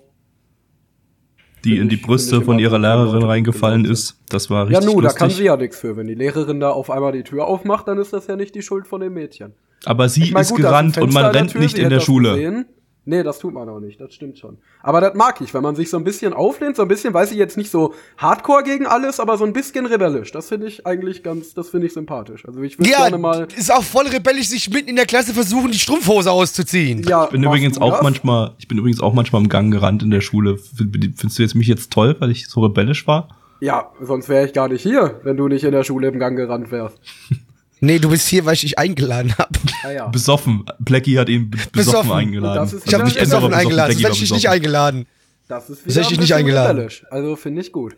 Die in die Brüste von ihrer Lehrerin reingefallen ist. Das war Ja, richtig nu, da lustig. kann sie ja nichts für. Wenn die Lehrerin da auf einmal die Tür aufmacht, dann ist das ja nicht die Schuld von dem Mädchen. Aber sie Ich mein, ist gut, da gerannt und man rennt Tür, nicht in der Schule. gesehen. Nee, das tut man auch nicht, das stimmt schon. Aber das mag ich, wenn man sich so ein bisschen auflehnt, so ein bisschen, weiß ich jetzt nicht so hardcore gegen alles, aber so ein bisschen rebellisch. Das finde ich eigentlich ganz, das finde ich sympathisch. Also ich würde Ja, gerne mal. ist auch voll rebellisch, sich mitten in der Klasse versuchen, die Strumpfhose auszuziehen. Ja, Ich bin übrigens auch das? manchmal, ich bin übrigens auch manchmal im Gang gerannt in der Schule. Find- Findest du jetzt mich jetzt toll, weil ich so rebellisch war? Ja, sonst wäre ich gar nicht hier, wenn du nicht in der Schule im Gang gerannt wärst. Nee, du bist hier, weil ich dich eingeladen habe. Ah ja. Besoffen. Blackie hat ihn besoffen, Besoffen. eingeladen. Das Ich habe dich besoffen eingeladen, sonst hätte ich nicht eingeladen. Das ist Das hätte ich ein nicht bisschen eingeladen. Also finde ich gut.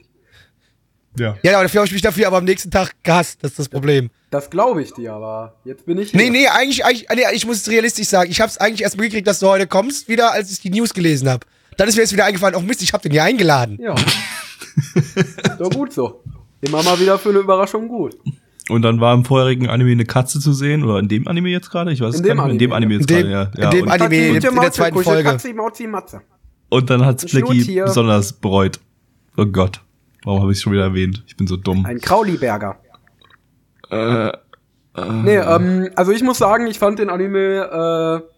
Ja. Ja, aber dafür habe ich mich dafür aber am nächsten Tag gehasst. Das ist das Problem. Das glaube ich dir, aber jetzt bin ich Nee, hier. nee, eigentlich, eigentlich nee, ich muss es realistisch sagen. Ich habe es eigentlich erst mitgekriegt, dass du heute kommst, wieder, als ich die News gelesen habe. Dann ist mir jetzt wieder eingefallen, oh Mist, ich habe den hier eingeladen. Ja. doch gut so. Immer mal wieder für eine Überraschung gut. Und dann war im vorherigen Anime eine Katze zu sehen, oder in dem Anime jetzt gerade? Ich weiß es gar dem nicht. mehr. In dem Anime, jetzt In dem- gerade, ja. in dem und, Anime- in- in der zweiten Folge. Katzi, Mauzi, Matze. und dann hat's Schnurtier. besonders bereut. Oh Gott. Warum habe ich schon wieder erwähnt? Ich bin so dumm. Ein Krauliberger. Äh, Nee, ähm, also ich muss sagen, ich fand den Anime, äh,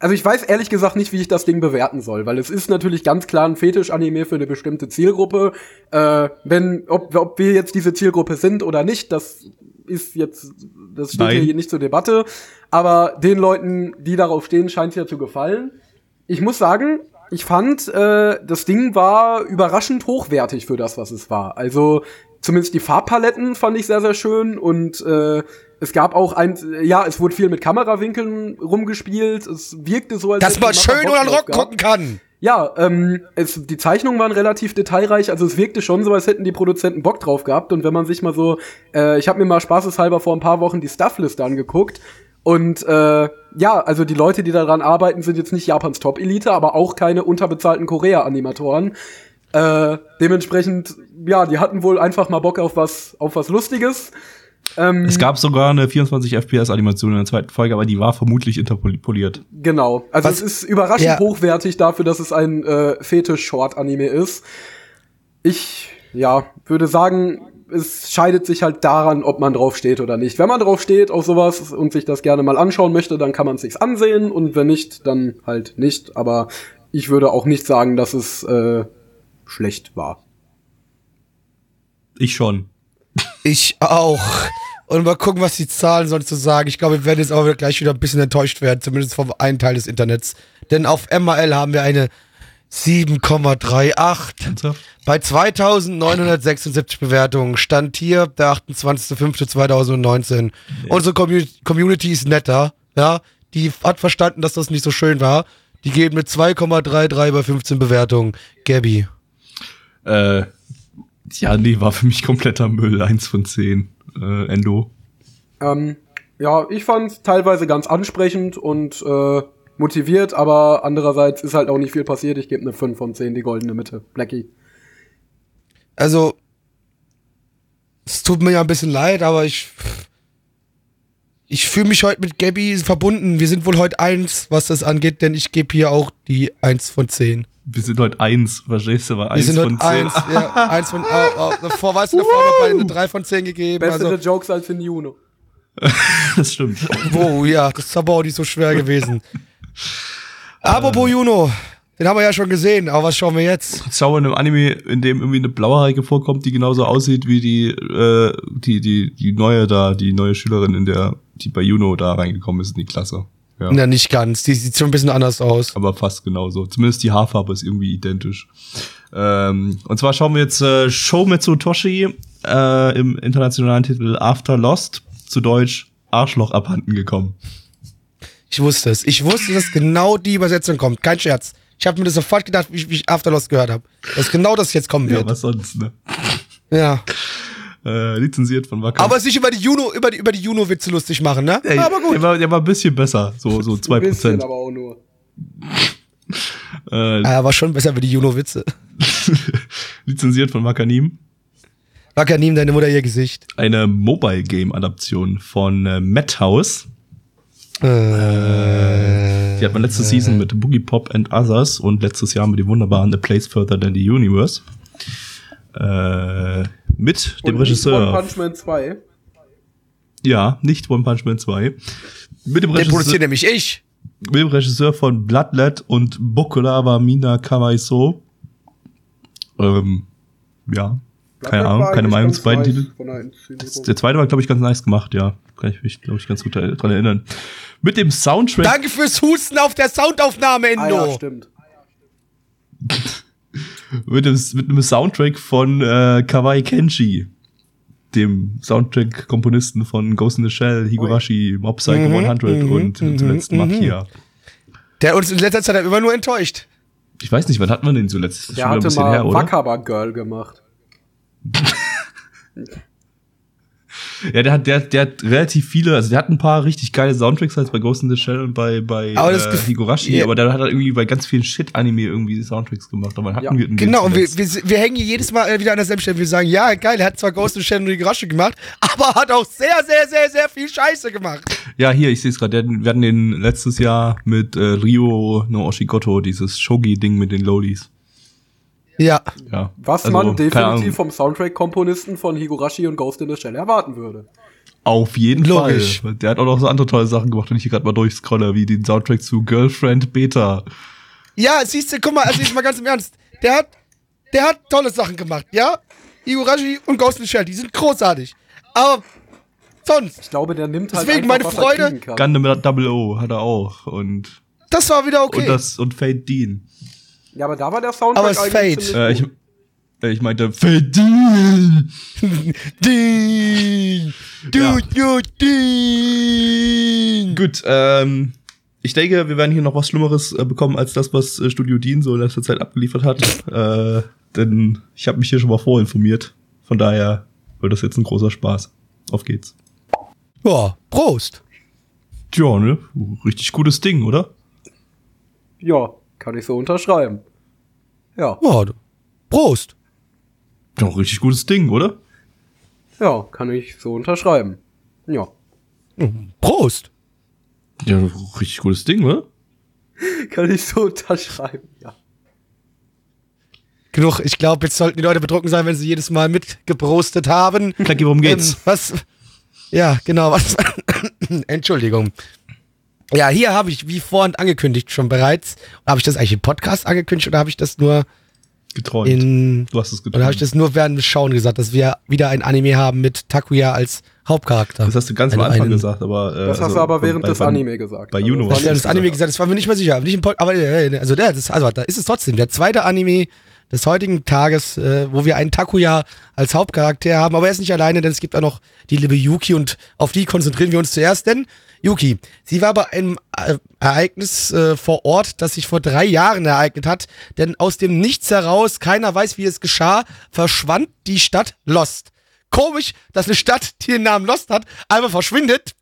also ich weiß ehrlich gesagt nicht, wie ich das Ding bewerten soll, weil es ist natürlich ganz klar ein Fetisch-Anime für eine bestimmte Zielgruppe. Äh, wenn, ob, ob wir jetzt diese Zielgruppe sind oder nicht, das ist jetzt, das steht Nein. hier nicht zur Debatte. Aber den Leuten, die darauf stehen, scheint es ja zu gefallen. Ich muss sagen, ich fand, äh, das Ding war überraschend hochwertig für das, was es war. Also zumindest die Farbpaletten fand ich sehr, sehr schön und äh, es gab auch ein, ja, es wurde viel mit Kamerawinkeln rumgespielt. Es wirkte so, als Dass man schön oder einen Rock gucken kann. Ja, ähm, es, die Zeichnungen waren relativ detailreich, also es wirkte schon so, als hätten die Produzenten Bock drauf gehabt. Und wenn man sich mal so, äh, ich habe mir mal spaßeshalber vor ein paar Wochen die Stuffliste angeguckt. Und äh, ja, also die Leute, die daran arbeiten, sind jetzt nicht Japans Top-Elite, aber auch keine unterbezahlten Korea-Animatoren. Äh, dementsprechend, ja, die hatten wohl einfach mal Bock auf was, auf was Lustiges. Ähm, es gab sogar eine 24 FPS Animation in der zweiten Folge, aber die war vermutlich interpoliert. Genau. Also Was- es ist überraschend Ja. hochwertig dafür, dass es ein äh, Fetisch-Short-Anime ist. Ich, ja, würde sagen, es scheidet sich halt daran, ob man drauf steht oder nicht. Wenn man drauf steht auf sowas und sich das gerne mal anschauen möchte, dann kann man es sich ansehen und wenn nicht, dann halt nicht. Aber ich würde auch nicht sagen, dass es äh, schlecht war. Ich schon. Ich auch. Und mal gucken, was die Zahlen sonst so sagen. Ich glaube, wir werden jetzt aber gleich wieder ein bisschen enttäuscht werden, zumindest vom einen Teil des Internets. Denn auf MAL haben wir eine 7,38. Ernsthaft? Bei 2976 Bewertungen stand hier der 28.05.2019. Unsere Commu Community ist netter, ja. Die hat verstanden, dass das nicht so schön war. Die geben mit 2,33 bei 15 Bewertungen. Gabby. Äh, ja, nee, war für mich kompletter Müll. Eins von zehn. Äh, Endo. Ähm, ja, ich fand's teilweise ganz ansprechend und äh, motiviert, aber andererseits ist halt auch nicht viel passiert. Ich gebe eine 5 von 10, die goldene Mitte. Blackie. Also, es tut mir ja ein bisschen leid, aber ich. Ich fühle mich heute mit Gabby verbunden. Wir sind wohl heute eins, was das angeht, denn ich gebe hier auch die 1 von 10. Wir sind heute eins, verstehst du? War Wir eins sind von heute zehn. eins, ja, eins von, äh, äh, davor, weißt du, davor haben wir beide eine 3 von 10 gegeben. Beste Also, Jokes als in Juno. Das stimmt. wow, ja, das ist aber auch nicht so schwer gewesen. Apropos Juno, den haben wir ja schon gesehen, aber was schauen wir jetzt? Jetzt schauen wir in einem Anime, in dem irgendwie eine Blauhaarige vorkommt, die genauso aussieht wie die, äh, die, die, die neue da, die neue Schülerin, in der, die bei Juno da reingekommen ist in die Klasse. Ja. Na, nicht ganz. Die sieht schon ein bisschen anders aus. Aber fast genauso. Zumindest die Haarfarbe ist irgendwie identisch. Ähm, und zwar schauen wir jetzt äh, Shoumetsu Toshi äh, im internationalen Titel After Lost, zu Deutsch Arschloch abhanden gekommen. Ich wusste es. Ich wusste, dass genau die Übersetzung kommt. Kein Scherz. Ich habe mir das sofort gedacht, wie ich, wie ich Afterlost gehört habe. Dass genau das jetzt kommen Ja, wird. was sonst, ne? Ja. Äh, lizenziert von Wacker. Aber sich über die Juno, über die, über die Juno-Witze lustig machen, ne? Ey, aber gut. Der war, der war ein bisschen besser, so, so zwei Ein bisschen, aber auch nur. Äh, Ah, aber schon besser wie die Juno-Witze. lizenziert von Wakanim. Wakanim, deine Mutter ihr Gesicht. Eine Mobile Game Adaption von äh, Madhouse. Äh, Die hat man letzte Season mit Boogie Pop and Others und letztes Jahr mit dem wunderbaren A Place Further Than the Universe. Äh, mit dem Und nicht Regisseur. One Punch Man 2. Ja, nicht One Punch Man 2. Mit dem, den produziere Regisseur, nämlich ich. mit dem Regisseur von Bloodlet und Bokulava Mina Kawaiso. Ähm, ja, keine Ahnung, keine Meinung zu beiden Titeln. Der zweite war, glaube ich, ganz nice gemacht, ja. Kann ich mich, glaube ich, ganz gut dran erinnern. Mit dem Soundtrack. Danke fürs Husten auf der Soundaufnahme, Ah Endo. ja, stimmt. mit, dem, mit einem Soundtrack von äh, Kawaii Kenshi, dem Soundtrack-Komponisten von Ghost in the Shell, Higurashi, Mob Psycho Mhm, 100 mhm, und mhm, zuletzt mhm. Makia. Der uns in letzter Zeit immer nur enttäuscht. Ich weiß nicht, wann hat man den zuletzt? Der hatte bisschen mal her, oder? Wakaba Girl gemacht. Ja, der hat, der, der hat relativ viele, also der hat ein paar richtig geile Soundtracks als bei Ghost in the Shell und bei, bei Aber äh, Higurashi, Ja. aber der hat halt irgendwie bei ganz vielen Shit-Anime irgendwie Soundtracks gemacht. Aber hatten Ja. wir Genau, und wir, wir, wir hängen hier jedes Mal äh, wieder an derselben Stelle. Wir sagen, ja, geil, er hat zwar Ghost in the Shell und Rasche gemacht, aber hat auch sehr, sehr, sehr, sehr viel Scheiße gemacht. Ja, hier, ich sehe es gerade. Wir hatten den letztes Jahr mit äh, Rio no Oshigoto, dieses Shogi-Ding mit den Lolis. Ja. Ja. Was Also, man definitiv vom Soundtrack-Komponisten von Higurashi und Ghost in the Shell erwarten würde. Auf jeden Logisch. Fall. Der hat auch noch so andere tolle Sachen gemacht, wenn ich hier gerade mal durchscrolle, wie den Soundtrack zu Girlfriend Beta. Ja, siehst du, guck mal, also jetzt mal ganz im Ernst. Der hat, der hat tolle Sachen gemacht, ja? Igurashi und Ghost in the Shell, die sind großartig. Aber sonst, Ich glaube, der nimmt halt Deswegen einfach, meine Freude-. Gundam Double O hat er auch. Und, das war wieder okay. und das und Fate Dean. Ja, aber da war der Soundtrack Aber es ist eigentlich Fate. Äh, ich, äh, ich meinte Dean. Ding! Du, Ja. du, ding! Gut, ähm, ich denke, wir werden hier noch was Schlimmeres äh, bekommen als das, was äh, Studio Dean so in letzter Zeit abgeliefert hat. äh, denn ich habe mich hier schon mal vorinformiert. Von daher wird das jetzt ein großer Spaß. Auf geht's. Ja, Prost! Tja, ne? Richtig gutes Ding, oder? Ja, kann ich so unterschreiben. Ja, Ja, du- Prost! Ja, richtig gutes Ding, oder? ja, kann ich so unterschreiben. Ja. Prost! Ja, richtig gutes Ding, oder? Kann ich so unterschreiben, ja. Genug, ich glaube, jetzt sollten die Leute betrunken sein, wenn sie jedes Mal mitgeprostet haben. Knacki, worum geht's? Ähm, was? Ja, genau, was? Entschuldigung. Ja, hier habe ich, wie vorhin angekündigt, schon bereits. Habe ich das eigentlich im Podcast angekündigt oder habe ich das nur Geträumt. in. du hast es Oder habe ich geträumt. das nur während des Schauen gesagt, dass wir wieder ein Anime haben mit Takuya als Hauptcharakter? Das hast du ganz am Anfang einen- gesagt, aber. Äh, Das hast also du aber während bei, des bei, Anime gesagt. bei Also, Juno das hast Ja, du das Anime gesagt, das war mir nicht mehr sicher. Nicht im Pod aber, äh, also der, das, also, da ist es trotzdem. Der zweite Anime des heutigen Tages, äh, wo wir einen Takuya als Hauptcharakter haben. Aber er ist nicht alleine, denn es gibt auch noch die liebe Yuki und auf die konzentrieren wir uns zuerst, denn Yuki, sie war bei einem äh, Ereignis äh, vor Ort, das sich vor drei Jahren ereignet hat, denn aus dem Nichts heraus, keiner weiß, wie es geschah, verschwand die Stadt Lost. Komisch, dass eine Stadt, die den Namen Lost hat, einfach verschwindet.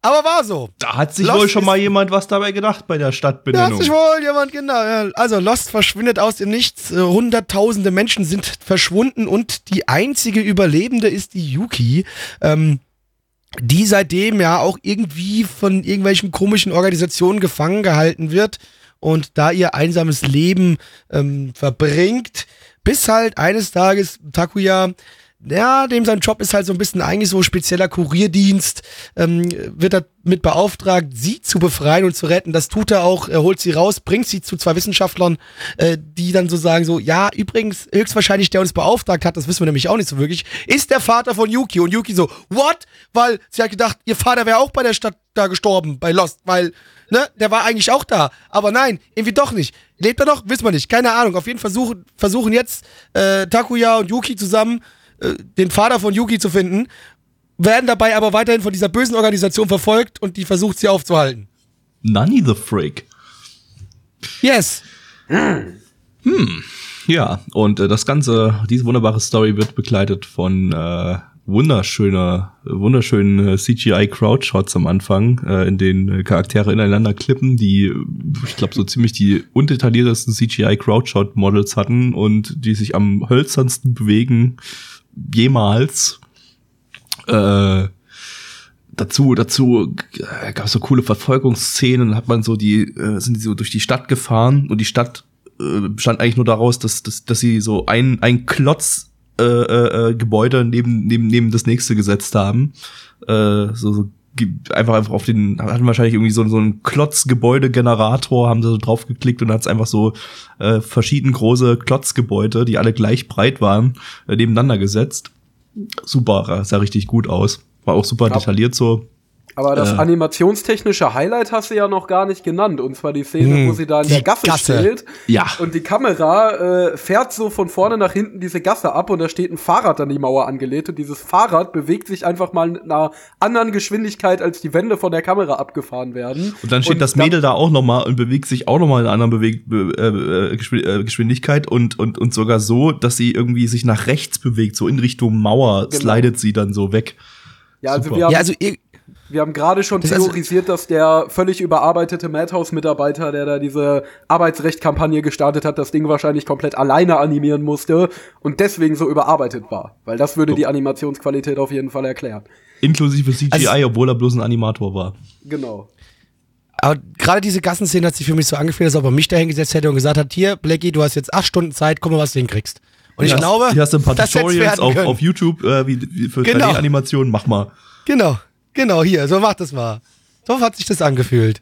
Aber war so. Da hat sich Lost wohl schon mal jemand was dabei gedacht bei der Da hat Stadtbenennung. sich wohl jemand, genau. Also Lost verschwindet aus dem Nichts. Äh, Hunderttausende Menschen sind verschwunden und die einzige Überlebende ist die Yuki. Ähm, die seitdem ja auch irgendwie von irgendwelchen komischen Organisationen gefangen gehalten wird und da ihr einsames Leben ähm, verbringt, bis halt eines Tages Takuya ja, dem sein Job ist halt so ein bisschen eigentlich so spezieller Kurierdienst, ähm, wird er mit beauftragt, sie zu befreien und zu retten. Das tut er auch, er holt sie raus, bringt sie zu zwei Wissenschaftlern, äh, die dann so sagen so, ja, übrigens, höchstwahrscheinlich der uns beauftragt hat, das wissen wir nämlich auch nicht so wirklich, ist der Vater von Yuki. Und Yuki so, what? Weil sie hat gedacht, ihr Vater wäre auch bei der Stadt da gestorben, bei Lost, weil, ne, der war eigentlich auch da. Aber nein, irgendwie doch nicht. Lebt er noch? Wissen wir nicht. Keine Ahnung. Auf jeden Fall versuchen, versuchen jetzt äh, Takuya und Yuki zusammen den Vater von Yuki zu finden, werden dabei aber weiterhin von dieser bösen Organisation verfolgt und die versucht sie aufzuhalten. Nani the Freak. Yes. Ja, und äh, das Ganze, diese wunderbare Story wird begleitet von äh, wunderschöner, wunderschönen äh, CGI-Crowdshots am Anfang, äh, in denen äh, Charaktere ineinander klippen, die, äh, ich glaube, so ziemlich die undetailliertesten CGI-Crowdshot-Models hatten und die sich am hölzernsten bewegen jemals. Äh, dazu, dazu äh, gab es so coole Verfolgungsszenen, hat man so die, äh, sind die so durch die Stadt gefahren und die Stadt äh, bestand eigentlich nur daraus, dass, dass, dass sie so ein, ein Klotz äh, äh, äh, Gebäude neben, neben, neben das nächste gesetzt haben. Äh, so, so einfach einfach auf den, hatten wahrscheinlich irgendwie so, so einen Klotzgebäude-Generator, haben sie so draufgeklickt und hat es einfach so äh, verschieden große Klotzgebäude, die alle gleich breit waren, äh, nebeneinander gesetzt. Super, sah richtig gut aus. War auch super Ja. detailliert so. Aber das Äh. animationstechnische Highlight hast du ja noch gar nicht genannt. Und zwar die Szene, Hm, wo sie da in die der Gasse, Gasse. steht. Ja. Und die Kamera äh, fährt so von vorne nach hinten diese Gasse ab und da steht ein Fahrrad an die Mauer angelehnt. Und dieses Fahrrad bewegt sich einfach mal mit einer anderen Geschwindigkeit, als die Wände von der Kamera abgefahren werden. Und dann steht das Mädel da auch noch mal und bewegt sich auch noch mal in einer anderen Beweg be äh, äh, äh, Geschwindigkeit und, und, und sogar so, dass sie irgendwie sich nach rechts bewegt, so in Richtung Mauer, Genau. slidet sie dann so weg. Ja, also wir haben, Ja, also ihr, wir haben gerade schon Das also- theorisiert, dass der völlig überarbeitete Madhouse-Mitarbeiter, der da diese Arbeitsrecht-Kampagne gestartet hat, das Ding wahrscheinlich komplett alleine animieren musste und deswegen so überarbeitet war. Weil das würde die Animationsqualität auf jeden Fall erklären. Inklusive CGI, Also- obwohl er bloß ein Animator war. Genau. aber gerade diese Gassenszene hat sich für mich so angefühlt, als ob er mich da hingesetzt hätte und gesagt hat, hier, Blackie, du hast jetzt acht Stunden Zeit, guck mal, was du hinkriegst. Und ich Hier hast- glaube, hier hast du ein paar Tutorials auf, auf YouTube äh, wie, wie für Genau. 3D-Animationen, mach mal. Genau, genau, hier, so macht das mal. So hat sich das angefühlt.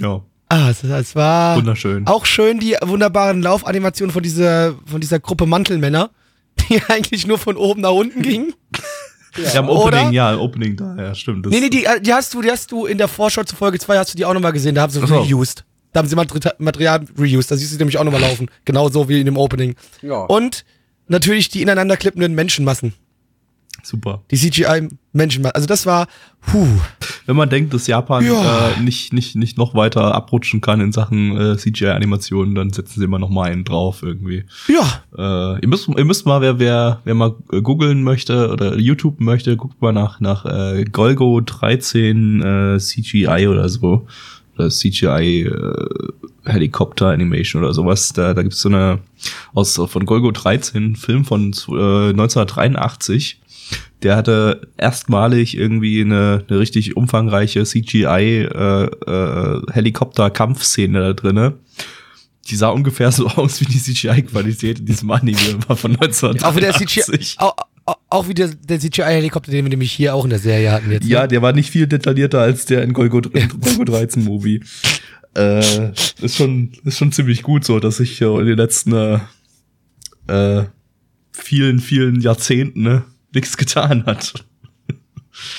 Ja. Ah, es, es war Wunderschön. auch schön die wunderbaren Laufanimationen von dieser, von dieser Gruppe Mantelmänner, die eigentlich nur von oben nach unten gingen. Ja, im Opening, Oder? ja, im Opening da, ja, stimmt. Das, Nee, nee, die, äh, die hast du, die hast du in der Vorschau zu Folge 2 hast du die auch nochmal gesehen, da haben sie so. reused. Da haben sie Materi- Material reused, da siehst du nämlich auch nochmal laufen. Genauso wie in dem Opening. Ja. Und natürlich die ineinander klippenden Menschenmassen. Super. Die CGI-Menschenmassen. Also das war, puh. Wenn man denkt, dass Japan Ja. äh, nicht, nicht, nicht noch weiter abrutschen kann in Sachen äh, CGI-Animationen, dann setzen sie immer noch mal einen drauf irgendwie. Ja, Äh, ihr, müsst, ihr müsst mal, wer, wer, wer mal googeln möchte oder YouTube möchte, guckt mal nach, nach äh, Golgo 13 äh, CGI oder so. Oder CGI äh, Helikopter Animation oder sowas. Da, da gibt's so eine aus von Golgo 13, ein Film von äh, 1983. Der hatte erstmalig irgendwie eine, eine richtig umfangreiche CGI äh, äh, Helikopter-Kampfszene da drinne. Die sah ungefähr so aus wie die CGI-Qualität in diesem Anime war von 1983. auch wie der CGI, auch, wie der, der CGI-Helikopter, den wir nämlich hier auch in der Serie hatten jetzt. ne? Ja, der war nicht viel detaillierter als der in Golgo, Golgo 13 Movie. Äh, ist schon, ist schon ziemlich gut so, dass sich äh, in den letzten äh, äh, vielen, vielen Jahrzehnten ne, nichts getan hat.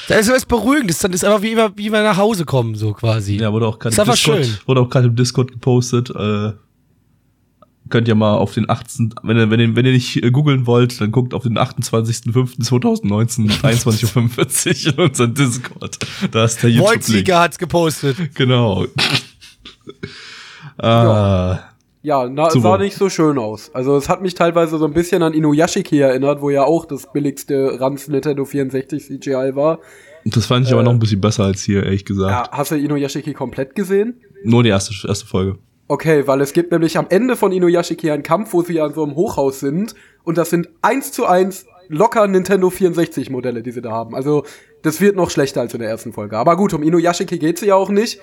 Das ist was Beruhigendes, dann ist einfach wie, immer- wie wir nach Hause kommen, so quasi. Ja, wurde auch gerade im Discord, wurde auch gerade im Discord gepostet. Äh, könnt ihr mal auf den 18. Wenn ihr, wenn ihr, wenn ihr nicht äh, googeln wollt, dann guckt auf den 28.05.2019, 23.45 Uhr in unseren Discord. Da ist der YouTube-Link. Wolziger hat's gepostet. Genau. ah, Ja, na, Super. sah nicht so schön aus. Also es hat mich teilweise so ein bisschen an Inuyashiki erinnert, wo ja auch das billigste Ranz Nintendo 64 CGI war. das fand ich aber noch ein bisschen besser als hier, ehrlich gesagt. Ja, hast du Inuyashiki komplett gesehen? Nur die erste, erste Folge. Okay, weil es gibt nämlich am Ende von Inuyashiki einen Kampf, wo sie an so einem Hochhaus sind und das sind eins zu eins locker Nintendo 64 Modelle, die sie da haben. Also das wird noch schlechter als in der ersten Folge. Aber gut, um Inuyashiki geht's ja auch nicht.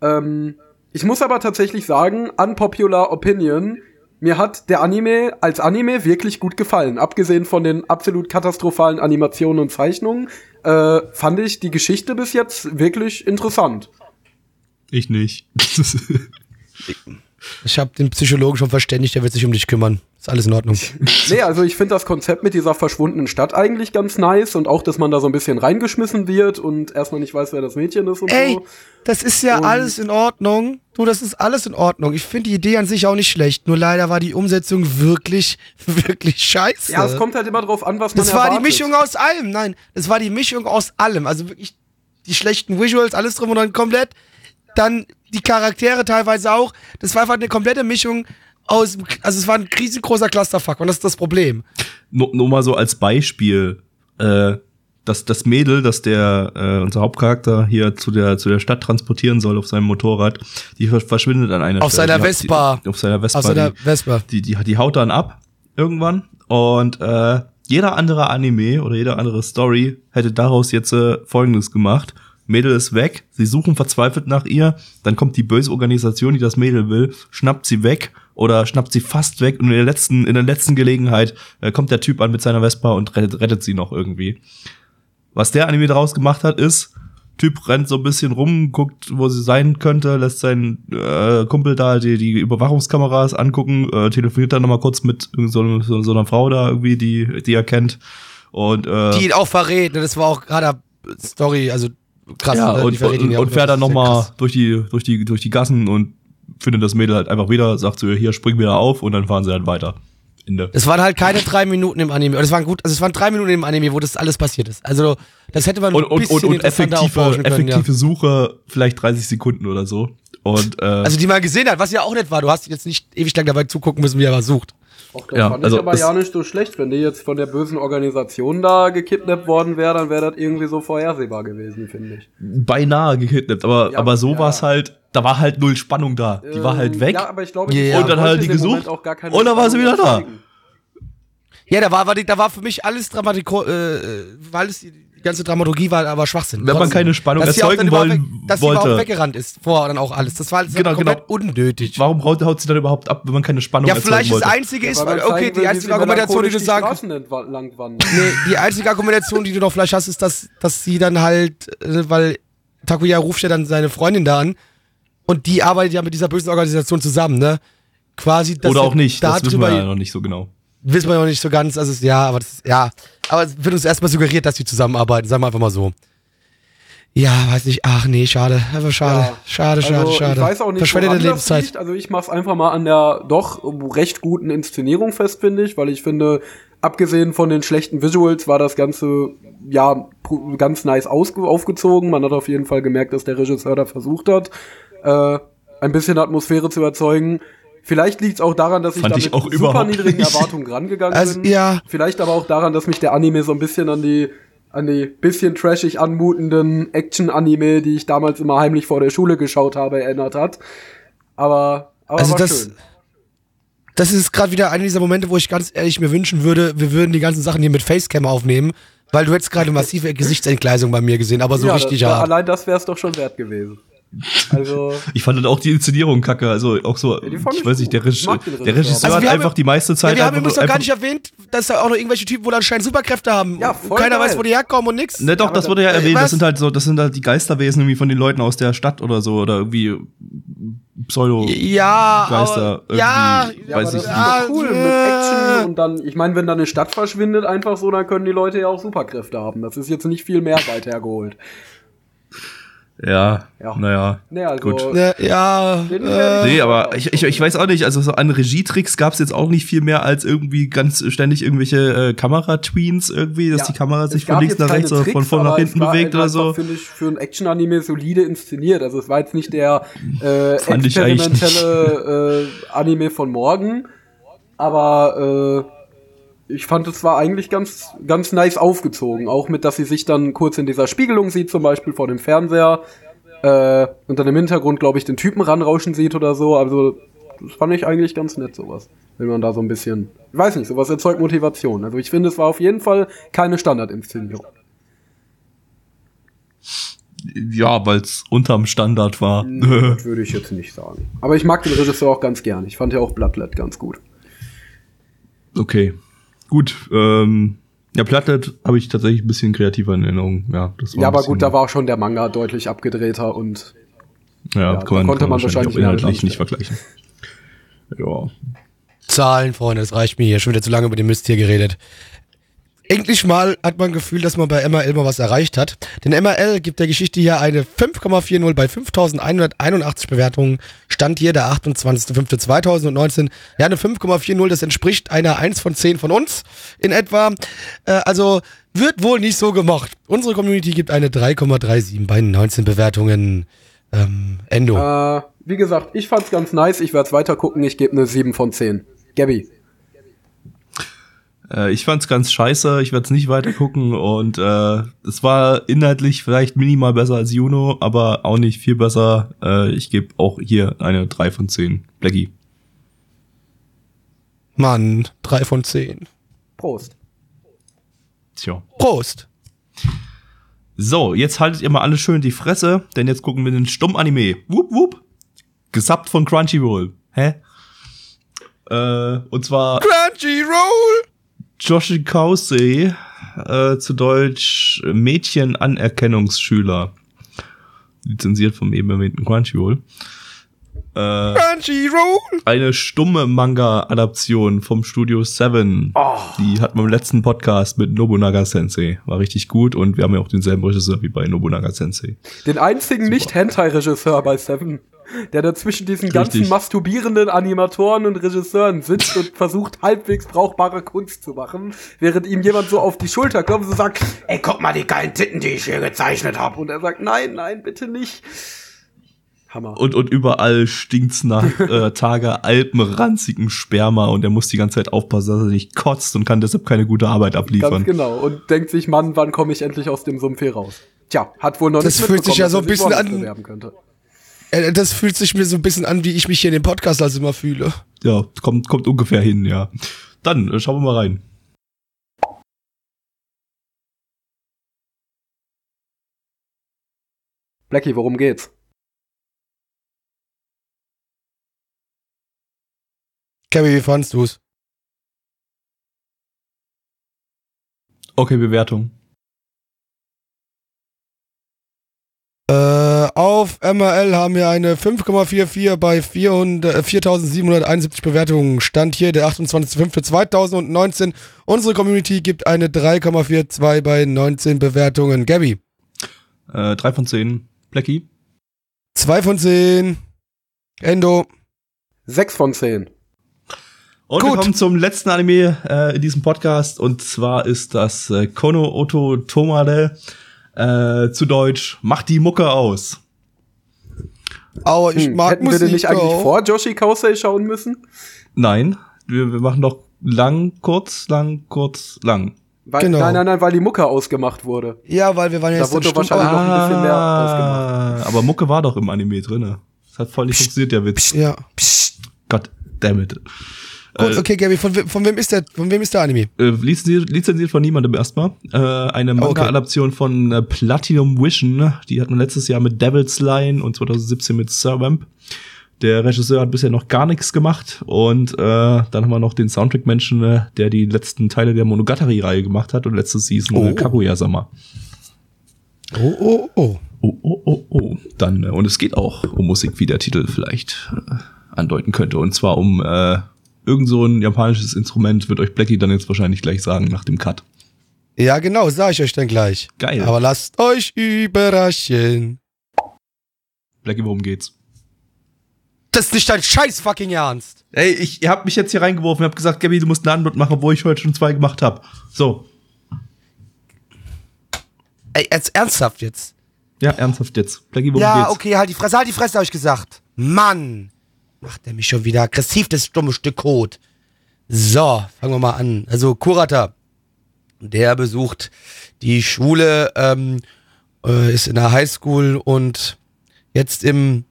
Ähm, ich muss aber tatsächlich sagen, unpopular opinion, mir hat der Anime als Anime wirklich gut gefallen. Abgesehen von den absolut katastrophalen Animationen und Zeichnungen, äh, fand ich die Geschichte bis jetzt wirklich interessant. Ich nicht. Ich habe den Psychologen schon verständigt, der wird sich um dich kümmern. Ist alles in Ordnung. Nee, also ich finde das Konzept mit dieser verschwundenen Stadt eigentlich ganz nice und auch, dass man da so ein bisschen reingeschmissen wird und erstmal nicht weiß, wer das Mädchen ist und Ey, so. das ist ja Und- alles in Ordnung. Du, das ist alles in Ordnung. Ich finde die Idee an sich auch nicht schlecht. Nur leider war die Umsetzung wirklich, wirklich scheiße. Ja, es kommt halt immer drauf an, was man das war erwartet. die Mischung aus allem. Nein, das war die Mischung aus allem. Also wirklich die schlechten Visuals, alles drum und dran komplett. Dann die Charaktere teilweise auch. Das war einfach eine komplette Mischung aus, also es war ein riesengroßer Clusterfuck und das ist das Problem. nur, nur mal so als Beispiel, äh, dass das Mädel, das der äh, unser Hauptcharakter hier zu der zu der Stadt transportieren soll auf seinem Motorrad, die ver- verschwindet an einer Auf Stelle. seiner Die- Vespa. Die, auf seiner Vespa. Der die, Vespa. die, die, die haut dann ab irgendwann und äh, jeder andere Anime oder jede andere Story hätte daraus jetzt äh, Folgendes gemacht. Mädel ist weg, sie suchen verzweifelt nach ihr, dann kommt die böse Organisation, die das Mädel will, schnappt sie weg oder schnappt sie fast weg und in der letzten, in der letzten Gelegenheit äh, kommt der Typ an mit seiner Vespa und rettet, rettet sie noch irgendwie. Was der Anime daraus gemacht hat, ist, Typ rennt so ein bisschen rum, guckt, wo sie sein könnte, lässt seinen äh, Kumpel da die, die Überwachungskameras angucken, äh, telefoniert dann nochmal kurz mit so, so, so einer Frau da irgendwie, die, die er kennt. Und, äh, Die ihn auch verrät. ne? Das war auch gerade Story, also krass. ja, ne? Und, und, ja auch. und fährt dann ja nochmal durch die, durch, die, durch die Gassen und findet das Mädel halt einfach wieder, sagt zu ihr, hier, spring wieder auf und dann fahren sie halt weiter. Ende. Es waren halt keine drei Minuten im Anime. Es waren gut, also es waren drei Minuten im Anime, wo das alles passiert ist. Also das hätte man Und, ein und, bisschen und, und interessanter effektive, können, ja. effektive Suche, vielleicht 30 Sekunden oder so. Und, äh, Also die man gesehen hat, was ja auch nicht war. Du hast jetzt nicht ewig lang dabei zugucken müssen, wie er was sucht. Auch das Ja, fand also ich aber ja nicht so schlecht. Wenn die jetzt von der bösen Organisation da gekidnappt worden wäre, dann wäre das irgendwie so vorhersehbar gewesen, finde ich. beinahe gekidnappt, aber, Ja, aber so ja. war es halt, da war halt null Spannung da. Die war halt Ähm, weg. Ja, aber ich glaube, ja. Und dann hat er die gesucht Moment auch gar keine und dann war sie wieder da. Ja, da war, war, die- da war für mich alles Dramatiko, äh, weil es die ganze Dramaturgie war, aber Schwachsinn. Wenn man keine Spannung Dass erzeugen wollen weg, dass sie überhaupt wollte. weggerannt ist, vor dann auch alles. Das war alles Genau, komplett unnötig. Warum haut, haut sie dann überhaupt ab, wenn man keine Spannung Ja, erzeugen vielleicht das wollte? Einzige ist, Weil okay, die einzige Argumentation, die du wandern. Nee, die einzige Argumentation, die du noch vielleicht hast, ist, dass, dass sie dann halt, äh, weil Takuya ruft ja dann seine Freundin da an und die arbeitet ja mit dieser bösen Organisation zusammen, ne? Quasi, dass Oder sie auch nicht, das wissen wir ja noch nicht so genau. Wissen wir noch nicht so ganz, also ja, aber das ist, ja, aber es wird uns erstmal suggeriert, dass die zusammenarbeiten, sagen wir einfach mal so. Ja, weiß nicht, ach nee, schade, einfach schade, Ja. schade, schade, also, schade. Ich weiß auch nicht, Verschwendete Lebenszeit. liegt. Also ich mach's einfach mal an der doch recht guten Inszenierung fest, finde ich, weil ich finde, abgesehen von den schlechten Visuals war das Ganze ja ganz nice aufgezogen. Man hat auf jeden Fall gemerkt, dass der Regisseur da versucht hat, äh, ein bisschen Atmosphäre zu erzeugen. Vielleicht liegt's auch daran, dass ich Fand da ich mit auch super niedrigen. Erwartungen rangegangen Also, bin. ja. Vielleicht aber auch daran, dass mich der Anime so ein bisschen an die an die bisschen trashig anmutenden Action-Anime, die ich damals immer heimlich vor der Schule geschaut habe, erinnert hat. Aber, aber Also war das- schön. Das ist gerade wieder einer dieser Momente, wo ich ganz ehrlich mir wünschen würde, wir würden die ganzen Sachen hier mit Facecam aufnehmen, weil du hättest gerade massive Gesichtsentgleisung bei mir gesehen, aber so Ja, richtig da, da, hart. Allein das wäre es doch schon wert gewesen. Also, Ich fand dann auch die Inszenierung kacke, also auch so, fand ich weiß nicht, der, den der Regisseur. Also hat haben- einfach die meiste Zeit Ja, wir haben übrigens noch gar nicht erwähnt, dass da auch noch irgendwelche Typen wohl anscheinend Superkräfte haben. Ja, und voll Keiner geil. weiß, wo die herkommen und nix. Ne, doch, aber das da- wurde ja Äh, erwähnt. was? Das sind halt so, das sind halt die Geisterwesen irgendwie von den Leuten aus der Stadt oder so oder irgendwie Pseudo. Ja, Geister aber, ja, ja, weiß aber das ich ist nicht. Ja, doch cool mit äh. Action und dann, ich meine, wenn da eine Stadt verschwindet, einfach so, dann können die Leute ja auch Superkräfte haben. Das ist jetzt nicht viel mehr weit hergeholt. Ja, Ja. naja. Nee, also, Gut. Ne, ja, äh, Nee, aber ich, ich, ich weiß auch nicht, also so an Regietricks gab es jetzt auch nicht viel mehr als irgendwie ganz ständig irgendwelche äh, Kameratweens irgendwie, dass Ja, die Kamera sich von links nach rechts oder von Tricks, vorne nach hinten bewegt oder so. finde ich, für ein Action-Anime solide inszeniert. Also es war jetzt nicht der äh, Fand ich eigentlich experimentelle äh, Anime von morgen, aber äh, ich fand, es war eigentlich ganz, ganz nice aufgezogen. Auch mit, dass sie sich dann kurz in dieser Spiegelung sieht, zum Beispiel vor dem Fernseher. Äh, und dann im Hintergrund, glaube ich, den Typen ranrauschen sieht oder so. Also, das fand ich eigentlich ganz nett, sowas. Wenn man da so ein bisschen, ich weiß nicht, sowas erzeugt Motivation. Also, ich finde, es war auf jeden Fall keine Standardinszenierung. Ja, weil es unterm Standard war. Würde ich jetzt nicht sagen. Aber ich mag den Regisseur auch ganz gern. Ich fand ja auch Bloodlet ganz gut. okay. Gut, ähm, ja, Plattlet habe ich tatsächlich ein bisschen kreativer in Erinnerung. Ja, das war Ja, aber gut, da war auch schon der Manga deutlich abgedrehter und ja, ja, kann man, konnte kann man wahrscheinlich wahrscheinlich auch inhaltlich inhaltlich- nicht vergleichen. Ja. Zahlen, Freunde, das reicht mir hier. Schon wieder zu lange über den Mist hier geredet. Endlich mal hat man Gefühl, dass man bei MRL mal was erreicht hat. Denn MRL gibt der Geschichte hier eine 5,40 bei 5181 Bewertungen. Stand hier der 28.05.2019. Ja, eine 5,40, das entspricht einer 1 von 10 von uns in etwa. Äh, also wird wohl nicht so gemocht. Unsere Community gibt eine 3,37 bei 19 Bewertungen. Ähm, Endo. äh, wie gesagt, ich fand's ganz nice. Ich werde es weiter gucken. Ich gebe eine 7 von 10. Gabby. Äh, ich fand's ganz scheiße, ich werde es nicht weiter gucken und äh, es war inhaltlich vielleicht minimal besser als Juno, aber auch nicht viel besser. Äh, ich gebe auch hier eine 3 von 10. Blackie. Mann, 3 von 10. Prost. Tja. Prost. So, jetzt haltet ihr mal alle schön die Fresse, denn jetzt gucken wir den Stumm-Anime. Wup, wup. Gesappt von Crunchyroll. Hä? Äh, und zwar Crunchyroll! Joshi Kausei, äh, zu Deutsch Mädchenanerkennungsschüler. Lizenziert vom eben erwähnten Crunchyroll. Äh, Crunchyroll! eine stumme Manga-Adaption vom Studio Seven. Die hatten wir im letzten Podcast mit Nobunaga Sensei. War richtig gut und wir haben ja auch denselben Regisseur wie bei Nobunaga Sensei. Den einzigen Nicht-Hentai-Regisseur bei Seven, der da zwischen diesen ganzen Richtig. masturbierenden Animatoren und Regisseuren sitzt und versucht, halbwegs brauchbare Kunst zu machen, während ihm jemand so auf die Schulter kommt und sagt, ey, guck mal die geilen Titten, die ich hier gezeichnet habe. Und er sagt, nein, nein, bitte nicht. Hammer. Und, und überall stinkt's nach äh, Tage alpenranzigem Sperma und er muss die ganze Zeit aufpassen, dass er nicht kotzt und kann deshalb keine gute Arbeit Ganz abliefern. genau. Und denkt sich, Mann, wann komme ich endlich aus dem Sumpf hier raus? Tja, hat wohl noch Das nicht fühlt sich ja so ein er bisschen an- bewerben könnte. Das fühlt sich mir so ein bisschen an, wie ich mich hier in dem Podcast als immer fühle. Ja, kommt, kommt ungefähr hin, ja. Dann äh, schauen wir mal rein. Blackie, worum geht's? Kevin, wie fandst du's? Okay, Bewertung. Äh, auf MRL haben wir eine 5,44 bei 400, äh, 4771 Bewertungen. Stand hier der 28.05.2019. Unsere Community gibt eine 3,42 bei 19 Bewertungen. Gabby, Äh, drei von zehn. Blackie. 2 von 10. Endo, Sechs von zehn. Und wir Gut. kommen zum letzten Anime äh, in diesem Podcast und zwar ist das äh, Kono Oto Tomade. Äh, zu Deutsch, mach die Mucke aus. Aua, ich Hm, mag hätten wir Musik den nicht eigentlich auch. vor Joshi Kausei schauen müssen? Nein, wir, wir machen doch lang, kurz, lang, kurz, lang. Weil, Genau. Nein, nein, nein, weil die Mucke ausgemacht wurde. Ja, weil wir waren Da jetzt wurde in wahrscheinlich noch ein bisschen mehr ausgemacht. Ah, Aber Mucke war doch im Anime drinne. Das hat voll nicht funktioniert, der Witz. Ja. God damn it. Gut, Äh, okay, Gabby, von, von wem ist der, von wem ist der Anime? Äh, lizenziert, lizenziert von niemandem erstmal. Äh, eine Okay. Manga-Adaption von äh, Platinum Vision. Die hatten wir letztes Jahr mit Devil's Line und 2017 mit Servamp. Der Regisseur hat bisher noch gar nichts gemacht. Und äh, dann haben wir noch den Soundtrack-Menschen, äh, der die letzten Teile der Monogatari-Reihe gemacht hat und letzte Season Oh. äh, Kaguya-sama. Oh, oh, oh. Oh, oh, oh, oh. Dann, äh, und es geht auch um Musik, wie der Titel vielleicht andeuten könnte. Und zwar um äh, irgend so ein japanisches Instrument, wird euch Blackie dann jetzt wahrscheinlich gleich sagen nach dem Cut. Ja, genau, sag ich euch dann gleich. Geil. Aber lasst euch überraschen. Blackie, worum geht's? Das ist nicht dein scheiß fucking Ernst. Ey, ich habt mich jetzt hier reingeworfen und hab gesagt, Gabby, du musst eine Antwort machen, wo ich heute schon zwei gemacht hab. So. Ey, jetzt ernsthaft jetzt. Ja, ernsthaft jetzt. Blackie, worum ja, geht's? okay, halt die Fresse, halt die Fresse, hab ich gesagt. Mann. Macht er mich schon wieder aggressiv, das dumme Stück Kot. So, fangen wir mal an. Also, Kurata, der besucht die Schule, ähm, äh, ist in der Highschool und jetzt im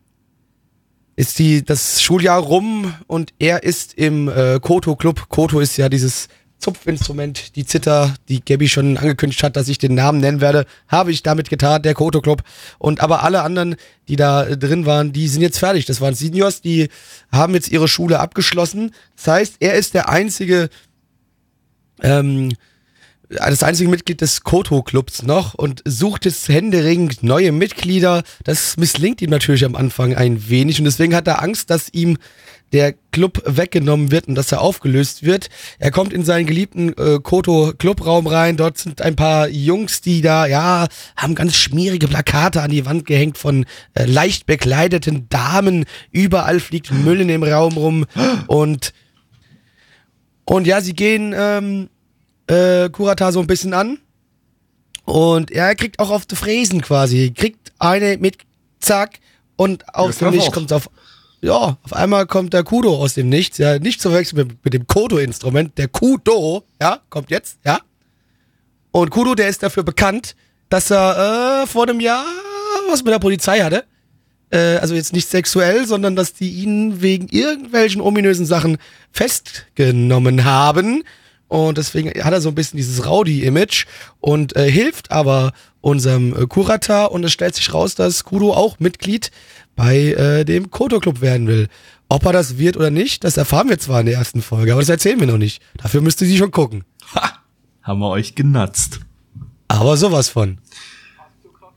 ist die das Schuljahr rum und er ist im äh, Koto Club. Koto ist ja dieses Zupfinstrument, die Zither, die Gabby schon angekündigt hat, dass ich den Namen nennen werde, habe ich damit getan, der Koto Club. Und aber alle anderen, die da äh, drin waren, die sind jetzt fertig. Das waren Seniors, die haben jetzt ihre Schule abgeschlossen. Das heißt, er ist der einzige ähm, das einzige Mitglied des Koto-Clubs noch und sucht jetzt händeringend neue Mitglieder. Das misslingt ihm natürlich am Anfang ein wenig und deswegen hat er Angst, dass ihm der Club weggenommen wird und dass er aufgelöst wird. Er kommt in seinen geliebten äh, Koto-Clubraum rein. Dort sind ein paar Jungs, die da, ja, haben ganz schmierige Plakate an die Wand gehängt von äh, leicht bekleideten Damen. Überall fliegt Müll in dem Raum rum und und ja, sie gehen ähm, äh, Kurata so ein bisschen an. Und er kriegt auch auf die Fräsen quasi. Kriegt eine mit Zack und Ja, Nichts auch. kommt auf. Ja, auf einmal kommt der Kudo aus dem Nichts. Ja, nicht zu verwechseln mit, mit dem Kodo-Instrument. Der Kudo, ja, kommt jetzt, ja. Und Kudo, der ist dafür bekannt, dass er äh, vor einem Jahr was mit der Polizei hatte. Äh, also jetzt nicht sexuell, sondern dass die ihn wegen irgendwelchen ominösen Sachen festgenommen haben. Und deswegen hat er so ein bisschen dieses Rowdy-Image und äh, hilft aber unserem äh, Kurata. Und es stellt sich raus, dass Kudo auch Mitglied bei äh, dem Koto-Club werden will. Ob er das wird oder nicht, das erfahren wir zwar in der ersten Folge, aber das erzählen wir noch nicht. Dafür müsste sie schon gucken. Haben wir euch genatzt. Aber sowas von.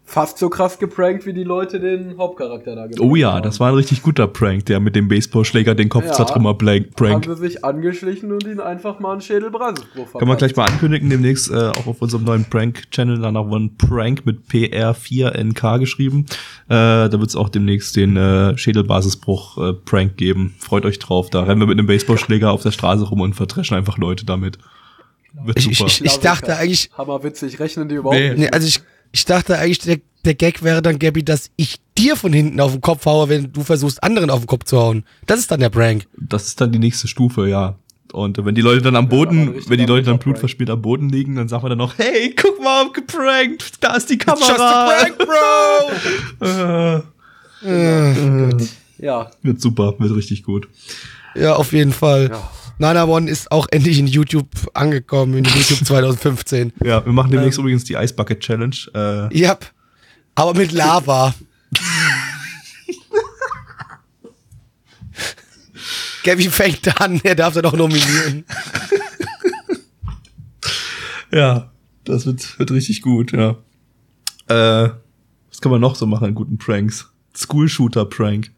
Fast so krass geprankt, wie die Leute den Hauptcharakter da gemacht Oh ja, haben. das war ein richtig guter Prank, der mit dem Baseballschläger den Kopf Ja. zertrümmer Prank. Haben sie sich angeschlichen und ihn einfach mal einen Schädelbrandbruch Können wir gleich mal ankündigen, demnächst äh, auch auf unserem neuen Prank-Channel, danach ein Prank mit PR4NK geschrieben. Äh, da wird es auch demnächst den äh, Schädelbasisbruch-Prank geben. Freut euch drauf. Da rennen wir mit einem Baseballschläger auf der Straße rum und verdreschen einfach Leute damit. Wird Ich, ich, super. ich, ich dachte eigentlich, Hammerwitzig, rechnen die überhaupt Nee. nicht. nee, also ich, ich dachte eigentlich, der, der Gag wäre dann, Gabby, dass ich dir von hinten auf den Kopf haue, wenn du versuchst, anderen auf den Kopf zu hauen. Das ist dann der Prank. das ist dann die nächste Stufe, ja. Und äh, wenn die Leute dann am Boden, wenn die Leute dann blutverspielt am Boden liegen, dann sagen wir dann noch, hey, guck mal, geprankt, da ist die It's just a Kamera. prank, bro! Äh, Ja, wird super, wird richtig gut. Ja, auf jeden Fall. Ja. Nana One ist auch endlich in YouTube angekommen, in YouTube 2015. Ja, wir machen Ähm. demnächst übrigens die Ice Bucket Challenge. Äh, Ja, aber mit Lava. Gabby fängt an, er darf dann auch nominieren. ja, das wird, wird richtig gut, ja. Äh, was kann man noch so machen an guten Pranks? School Shooter Prank.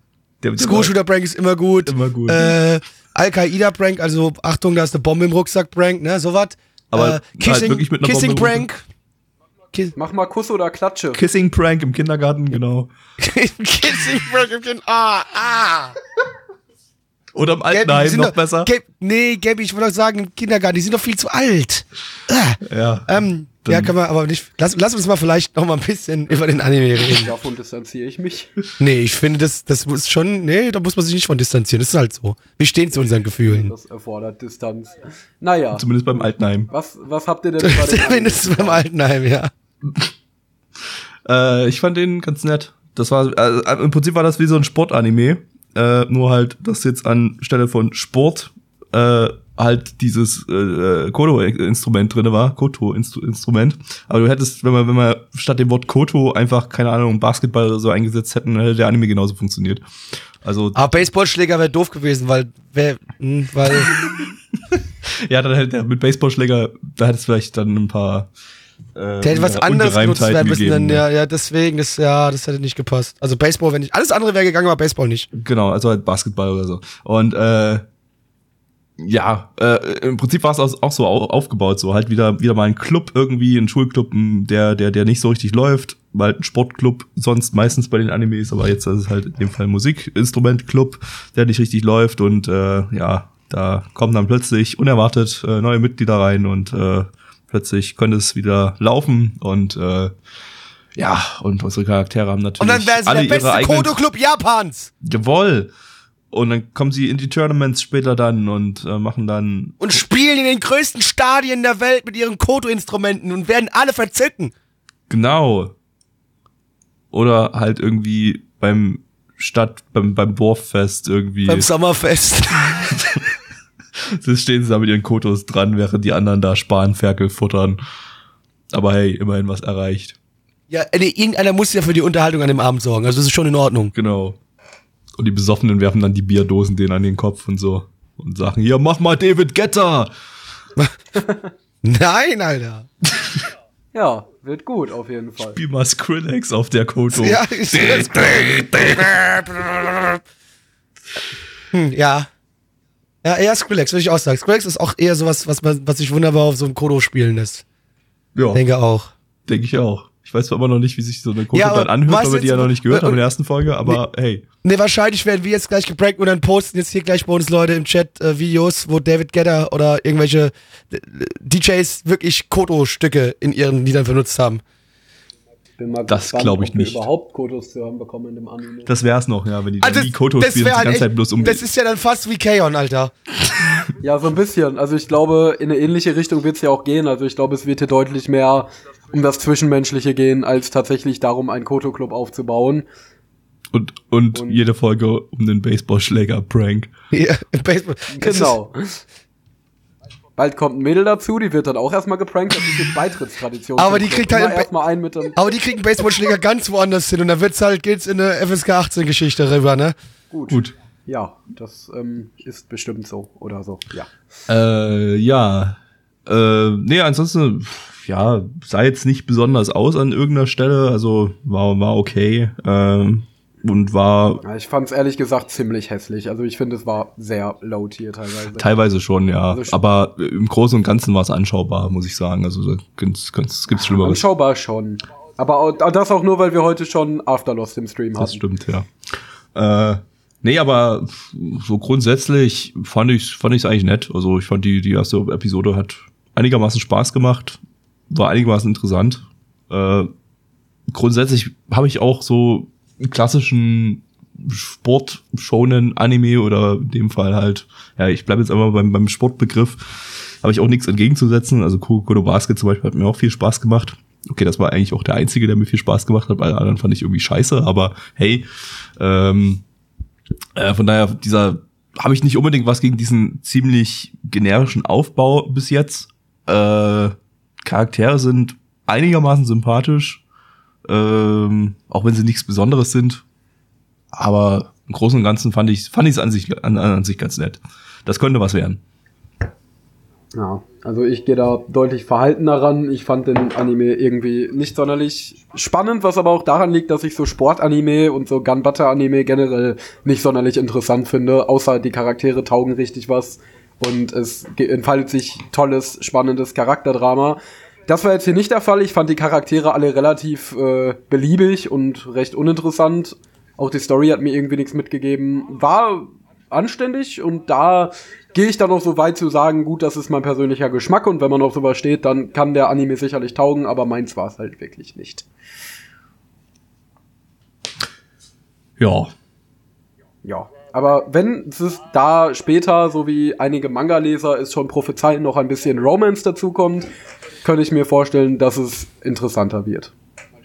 Der School Shooter Prank ist immer gut. Immer gut. Äh, Al-Qaida Prank, also Achtung, da ist eine Bombe im Rucksack Prank, ne, sowas. Aber äh, halt Kissing, wirklich mit einer Kissing Prank. Kiss mach mal Kuss oder Klatsche. Kissing Prank im Kindergarten, genau. Kissing Prank im Kind. Ah, ah. Oder im Altenheim sind noch doch- besser. Gab, nee, Gabby, ich wollte doch sagen, im Kindergarten, die sind doch viel zu alt. Ah. Ja. Ähm, ja, kann man aber nicht. Lass, lass uns mal vielleicht noch mal ein bisschen über den Anime reden. Davon distanziere ich mich. Nee, ich finde, das, das muss schon, nee, da muss man sich nicht von distanzieren. Das ist halt so. Wir stehen zu unseren Gefühlen. Das erfordert Distanz. Naja, Zumindest beim Altenheim. was, was habt ihr denn über den Zumindest beim Altenheim, ja. Äh, ich fand den ganz nett. Das war, äh, im Prinzip war das wie so ein Sportanime. Äh, nur halt, dass jetzt anstelle von Sport äh, halt dieses äh, Koto-Instrument drinne war, Koto-Instrument. Aber du hättest, wenn man, wenn man statt dem Wort Koto einfach, keine Ahnung, Basketball oder so eingesetzt hätten, dann hätte der Anime genauso funktioniert. Also, Aber Baseballschläger wäre doof gewesen, weil, wär, hm, weil, ja, dann hätte der mit Baseballschläger, da hätte es vielleicht dann ein paar äh, der hätte was anderes Ungereimtheiten werden müssen. Dann, ja, ja, deswegen, das, ja, das hätte nicht gepasst. Also Baseball, wenn nicht, alles andere wäre gegangen, aber Baseball nicht. Genau, also halt Basketball oder so. Und äh, ja, äh, im Prinzip war es auch, so au- aufgebaut, so halt wieder wieder mal ein Club irgendwie, ein Schulclub, der der der nicht so richtig läuft, weil ein Sportclub sonst meistens bei den Animes, aber jetzt ist es halt in dem Fall ein Musikinstrumentclub, der nicht richtig läuft und äh, ja, da kommen dann plötzlich unerwartet äh, neue Mitglieder rein und äh, plötzlich könnte es wieder laufen und äh, ja, und unsere Charaktere haben natürlich Und dann sie alle der beste Kodo-Club Japans. Jawohl. Und dann kommen sie in die Tournaments später dann und äh, machen dann. Und spielen in den größten Stadien der Welt mit ihren Kodo-Instrumenten und werden alle verzücken. Genau. Oder halt irgendwie beim Stadt, beim, beim Dorffest irgendwie. Beim Sommerfest. Da stehen sie da mit ihren Kotos dran, während die anderen da Spanferkel futtern. Aber hey, immerhin was erreicht. ja, nee, irgendeiner muss ja für die Unterhaltung an dem Abend sorgen. Also das ist schon in Ordnung. Genau. Und die Besoffenen werfen dann die Bierdosen denen an den Kopf und so. Und sagen, hier, mach mal David Getter. Nein, Alter. Ja, wird gut auf jeden Fall. Spiel mal Skrillex auf der Koto. Ja, ist das hm, ja. Ja, eher Skrillex, würde ich auch sagen. Skrillex ist auch eher sowas, was man, was sich wunderbar auf so einem Kodo spielen lässt. ja. Denke auch. Denke ich auch. Ich weiß zwar immer noch nicht, wie sich so eine Koto Ja, dann anhört, weil wir die ja noch nicht gehört haben in der ersten Folge, aber hey. Ne, wahrscheinlich werden wir jetzt gleich geprankt und dann posten jetzt hier gleich bei uns Leute im Chat äh, Videos, wo David Gedder oder irgendwelche äh, DJs wirklich Koto-Stücke in ihren Liedern benutzt haben. Bin mal Das gespannt, glaub ich nicht. überhaupt Kodos zu hören bekommen in dem Anime. Das wär's noch, ja, wenn die dann Also, das spielen wär und die halt ganze echt, Zeit bloß um. das ist ja dann fast wie Kaon, Alter. Ja, so ein bisschen. Also ich glaube, in eine ähnliche Richtung wird es ja auch gehen. Also ich glaube, es wird hier deutlich mehr um das Zwischenmenschliche gehen, als tatsächlich darum, einen Koto-Club aufzubauen. und, und, und- jede Folge um den Baseballschläger-Prank. Ja, Baseball. Genau. Bald kommt ein Mädel dazu, die wird dann auch erstmal geprankt. Das ist jetzt Beitrittstradition. Aber die kriegt halt erstmal ein mit dem. Aber die kriegen Baseballschläger ganz woanders hin und da wird's halt, geht's in eine FSK 18 Geschichte rüber, ne? Gut. Gut. Ja, das ähm, ist bestimmt so oder so. Ja. Äh, ja. Äh, nee, ansonsten, ja, sah jetzt nicht besonders aus an irgendeiner Stelle, also war, war okay. Ähm, und war Ich fand es ehrlich gesagt ziemlich hässlich. Also ich finde, es war sehr low tier teilweise. teilweise schon, ja. Also Aber im Großen und Ganzen war es anschaubar, muss ich sagen. Also gibt's, gibt's Schlimmeres. Anschaubar schon. Aber auch, das auch nur, weil wir heute schon Afterlost im Stream Das hatten. stimmt, ja. Äh, nee, aber so grundsätzlich fand ich fand ich's eigentlich nett. Also ich fand die, die erste Episode hat einigermaßen Spaß gemacht, war einigermaßen interessant. Äh, grundsätzlich habe ich auch so klassischen Sport shonen Anime oder in dem Fall halt, ja, ich bleibe jetzt einmal beim, beim Sportbegriff, habe ich auch nichts entgegenzusetzen. Also Kuroko Basket zum Beispiel hat mir auch viel Spaß gemacht. Okay, das war eigentlich auch der einzige, der mir viel Spaß gemacht hat, alle anderen fand ich irgendwie scheiße, aber hey, ähm, äh, von daher, dieser habe ich nicht unbedingt was gegen diesen ziemlich generischen Aufbau bis jetzt. Äh, Charaktere sind einigermaßen sympathisch, ähm, auch wenn sie nichts Besonderes sind. Aber im Großen und Ganzen fand ich fand es an sich an, an sich ganz nett. Das könnte was werden. Ja, also ich gehe da deutlich verhaltener ran. Ich fand den Anime irgendwie nicht sonderlich spannend, was aber auch daran liegt, dass ich so Sportanime und so Gunbutter-Anime generell nicht sonderlich interessant finde, außer die Charaktere taugen richtig was und es entfaltet sich tolles, spannendes Charakterdrama. Das war jetzt hier nicht der Fall. Ich fand die Charaktere alle relativ äh, beliebig und recht uninteressant. Auch die Story hat mir irgendwie nichts mitgegeben. War anständig und da gehe ich dann auch so weit zu sagen, gut, das ist mein persönlicher Geschmack und wenn man auf sowas steht, dann kann der Anime sicherlich taugen, aber meins war es halt wirklich nicht. Ja, Ja. Aber wenn es da später, so wie einige Manga-Leser es schon prophezeien, noch ein bisschen Romance dazukommt, könnte ich mir vorstellen, dass es interessanter wird.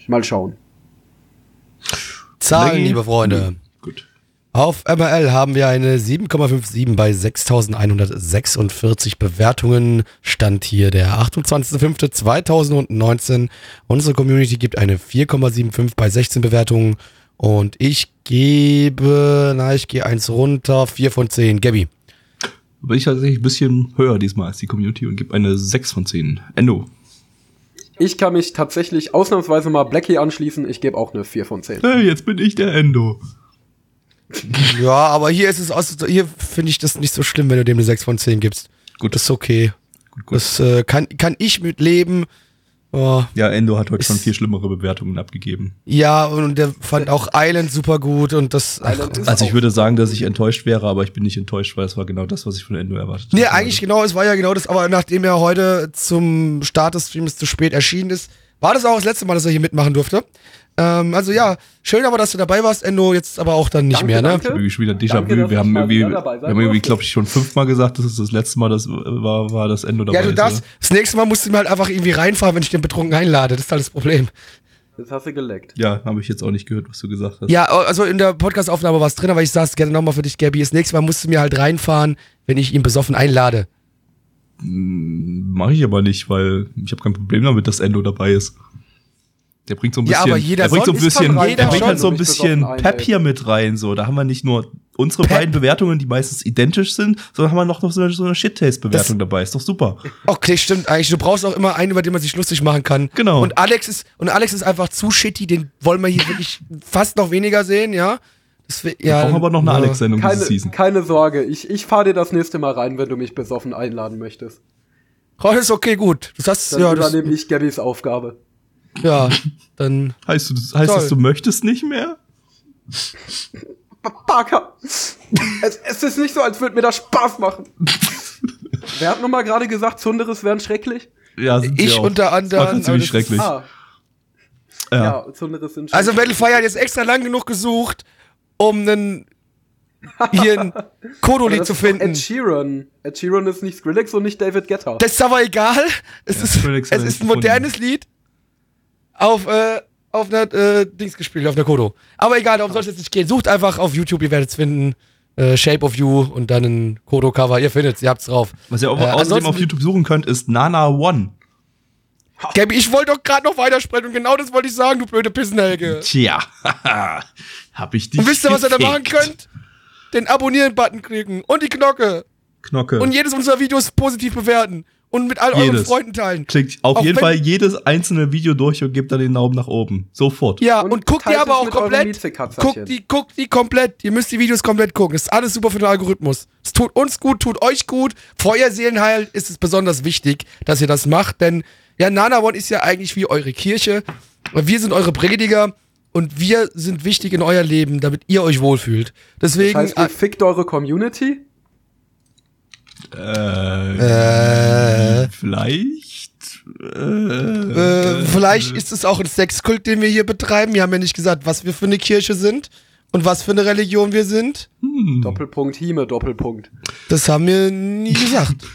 Mal schauen. Zahlen, liebe Freunde. gut. Auf MRL haben wir eine 7,57 bei 6146 Bewertungen. Stand hier der 28.05.2019. Unsere Community gibt eine 4,75 bei 16 Bewertungen. Und ich gebe, na, ich gehe eins runter, 4 von 10. Gabby. Bin ich tatsächlich ein bisschen höher diesmal als die Community und gebe eine 6 von 10. Endo. Ich kann mich tatsächlich ausnahmsweise mal Blackie anschließen. Ich gebe auch eine 4 von 10. Hey, jetzt bin ich der Endo. Ja, aber hier ist es aus, hier finde ich das nicht so schlimm, wenn du dem eine 6 von 10 gibst. Gut. Das ist okay. Gut, gut. Das äh, kann, kann ich mit leben. Oh, ja, Endo hat heute schon Ist- viel schlimmere Bewertungen abgegeben. ja, und der fand auch Island super gut und das. Ach, Also ich würde sagen, dass ich enttäuscht wäre, aber ich bin nicht enttäuscht, weil es war genau das, was ich von Endo erwartet Nee, hatte. eigentlich genau, es war ja genau das, aber nachdem er heute zum Start des Streams zu spät erschienen ist, war das auch das letzte Mal, dass er hier mitmachen durfte. Ähm, also ja, schön aber, dass du dabei warst, Endo, jetzt aber auch dann nicht Danke, mehr, ne? danke. Schon wieder Danke, Déjà-vu. dass Wir ich haben irgendwie, wir haben irgendwie, glaube ich, schon fünfmal gesagt, dass es das letzte Mal das war, war das Endo dabei Ja, du ist, darfst, oder? das nächste Mal musst du mir halt einfach irgendwie reinfahren, wenn ich den betrunken einlade. Das ist halt das Problem. Das hast du geleckt. Ja, habe ich jetzt auch nicht gehört, was du gesagt hast. Ja, also in der Podcast-Aufnahme war es drin, aber ich sag's gerne nochmal für dich, Gabby. Das nächste Mal musst du mir halt reinfahren, wenn ich ihn besoffen einlade. Mache ich aber nicht, weil ich habe kein Problem damit, dass Endo dabei ist. Der bringt so ein Ja, bisschen, aber jeder der bringt so ein bisschen, der bringt halt so ein bisschen Pep hier mit rein. So, da haben wir nicht nur unsere Pep. beiden Bewertungen, die meistens identisch sind, sondern haben wir noch, noch so eine, so eine Shit-Taste-Bewertung dabei. Ist doch super. Okay, stimmt eigentlich. Du brauchst auch immer einen, über den man sich lustig machen kann. Genau. Und Alex ist, und Alex ist einfach zu shitty, den wollen wir hier wirklich fast noch weniger sehen, ja? Das, wär- Wir ja, brauchen aber noch eine ja. Alex-Sendung diese Keine, Season. keine Sorge, ich, ich fahre dir das nächste Mal rein, wenn du mich besoffen einladen möchtest. Oh, das ist okay, gut. Das hast, Dann ja, das, übernehme ich Gabbys Aufgabe. ja, dann, Heißt, du, heißt Toll. das, du möchtest nicht mehr? Parker! es, es ist nicht so, als würde mir das Spaß machen. Wer hat nochmal gerade gesagt, Zunderes wären schrecklich? Ja, sind Ich auch. unter Das anderem, gerade ziemlich das schrecklich. Ah, ja. ja, Zunderes sind also schrecklich. Metal Fire hat jetzt extra lang genug gesucht, um einen, hier ein Kodoli zu finden. Ed Sheeran. Ed Sheeran ist nicht Skrillex und nicht David Guetta. Das ist aber egal. Es Ja, ist, Skrillex es ist ein modernes Lied auf, äh, auf einer äh, Dings gespielt, auf einer Kodo. Aber egal, darum soll es jetzt nicht gehen. Sucht einfach auf YouTube, ihr werdet es finden. Äh, Shape of You und dann ein Kodo-Cover. Ihr findet's, ihr habt's drauf. Was ihr auch Äh, außerdem auf YouTube suchen könnt, ist Nana One. Gabby, ich wollte doch gerade noch weitersprechen und genau das wollte ich sagen, du blöde Pissenhelge. Tja, hab ich dich Und wisst ihr, was ihr da machen könnt? Den Abonnieren-Button klicken und die Glocke. Knocke. Und jedes unserer Videos positiv bewerten. Und mit all euren Jedes. Freunden teilen. Klickt auf Auch jeden Fall jedes einzelne Video durch und gebt dann den Daumen nach oben. Sofort. Ja, Und und, guckt die aber auch euren komplett. Guckt die, guckt die komplett. Ihr müsst die Videos komplett gucken. Das ist alles super für den Algorithmus. Es tut uns gut, tut euch gut. Für euer Seelenheil ist es besonders wichtig, dass ihr das macht, denn ja, Nana One ist ja eigentlich wie eure Kirche. Wir sind eure Prediger und wir sind wichtig in euer Leben, damit ihr euch wohlfühlt. Deswegen. Das heißt, ihr fickt eure Community? Äh, äh, vielleicht. Äh, äh, vielleicht ist es auch ein Sexkult, den wir hier betreiben. Wir haben ja nicht gesagt, was wir für eine Kirche sind und was für eine Religion wir sind. hm, Doppelpunkt Hime, Doppelpunkt. Das haben wir nie gesagt.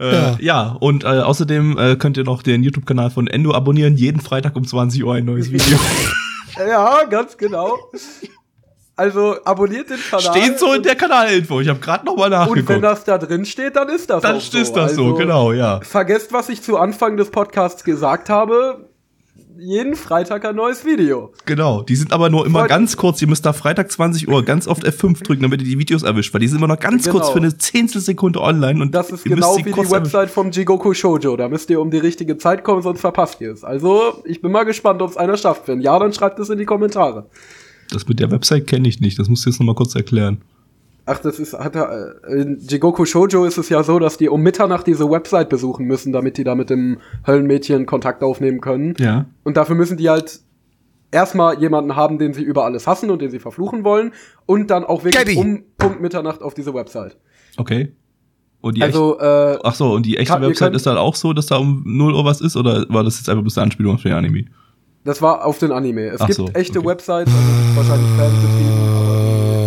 äh, ja. ja. und äh, außerdem äh, könnt ihr noch den YouTube-Kanal von Endo abonnieren. Jeden Freitag um 20 Uhr ein neues Video. Ja, ganz genau. Also abonniert den Kanal. Steht so in der Kanalinfo. Ich habe gerade noch mal Und wenn nachgeguckt. das da drin steht, dann ist das Dann auch ist so. das so, Also, genau, ja. Vergesst, was ich zu Anfang des Podcasts gesagt habe. Jeden Freitag ein neues Video. Genau. Die sind aber nur immer Freut- ganz kurz. Ihr müsst da Freitag 20 Uhr ganz oft F5 drücken, damit ihr die Videos erwischt, weil die sind immer noch ganz Genau. kurz für eine Zehntelsekunde online und Das ist genau wie die Website vom Jigoku Shoujo. Da müsst ihr um die richtige Zeit kommen, sonst verpasst ihr es. Also, ich bin mal gespannt, ob es einer schafft. Wenn ja, dann schreibt es in die Kommentare. Das mit der Website kenne ich nicht. Das musst du jetzt noch mal kurz erklären. Ach, das ist, hat er, äh, in Jigoku Shoujo ist es ja so, dass die um Mitternacht diese Website besuchen müssen, damit die da mit dem Höllenmädchen Kontakt aufnehmen können. Ja. Und dafür müssen die halt erstmal jemanden haben, den sie über alles hassen und den sie verfluchen wollen. Und dann auch wirklich Gabby. um Punkt Mitternacht auf diese Website. Okay. Und die Also, äh, Ach so, und die echte Kann- Website könnt- ist dann auch so, dass da um 0 Uhr was ist? Oder war das jetzt einfach bloß eine Anspielung auf den Anime? das war auf den Anime. Es Ach gibt so, echte okay. Websites, also wahrscheinlich fanbetrieben.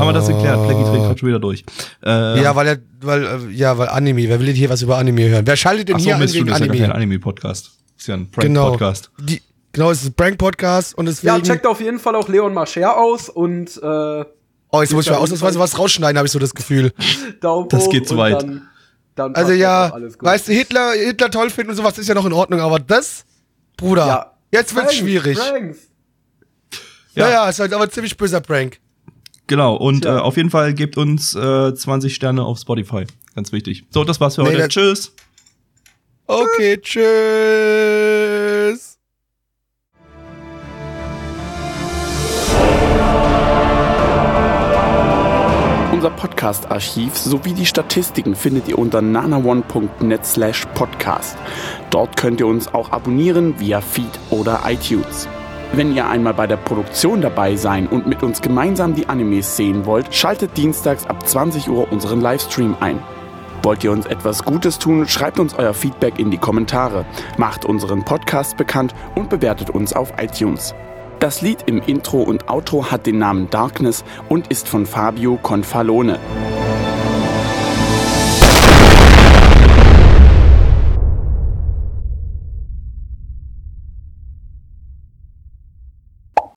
Haben wir das geklärt. Plaggy dreht gerade schon wieder durch. Äh, Ja, weil er, weil, äh, ja, weil Anime, wer will denn hier was über Anime hören? Wer schaltet denn ach so, hier an Mist, wegen das ist ja Anime? kein Anime-Podcast. Ist ja ein genau. Prank-Podcast. Die, genau, es ist ein Prank-Podcast und deswegen. Ja, checkt auf jeden Fall auch Leon Marcher aus und äh, oh, jetzt muss ich mal ausnahmsweise was rausschneiden, habe ich so das Gefühl. Daumen Das geht zu weit. Dann, dann Also ja, weißt du, Hitler, Hitler toll finden und sowas ist ja noch in Ordnung, aber das, Bruder, Ja. jetzt wird's Pranks, schwierig. Pranks. Ja, Ja. ja, ist halt aber ein ziemlich böser Prank. Genau, und äh, auf jeden Fall gebt uns äh, 20 Sterne auf Spotify. Ganz wichtig. So, das war's für Nee, heute. Tschüss. Okay, tschüss. Unser Podcast-Archiv sowie die Statistiken findet ihr unter nanaone.net slash podcast. Dort könnt ihr uns auch abonnieren via Feed oder iTunes. Wenn ihr einmal bei der Produktion dabei sein und mit uns gemeinsam die Animes sehen wollt, schaltet dienstags ab 20 Uhr unseren Livestream ein. Wollt ihr uns etwas Gutes tun, schreibt uns euer Feedback in die Kommentare, macht unseren Podcast bekannt und bewertet uns auf iTunes. Das Lied im Intro und Outro hat den Namen Darkness und ist von Fabio Confalone.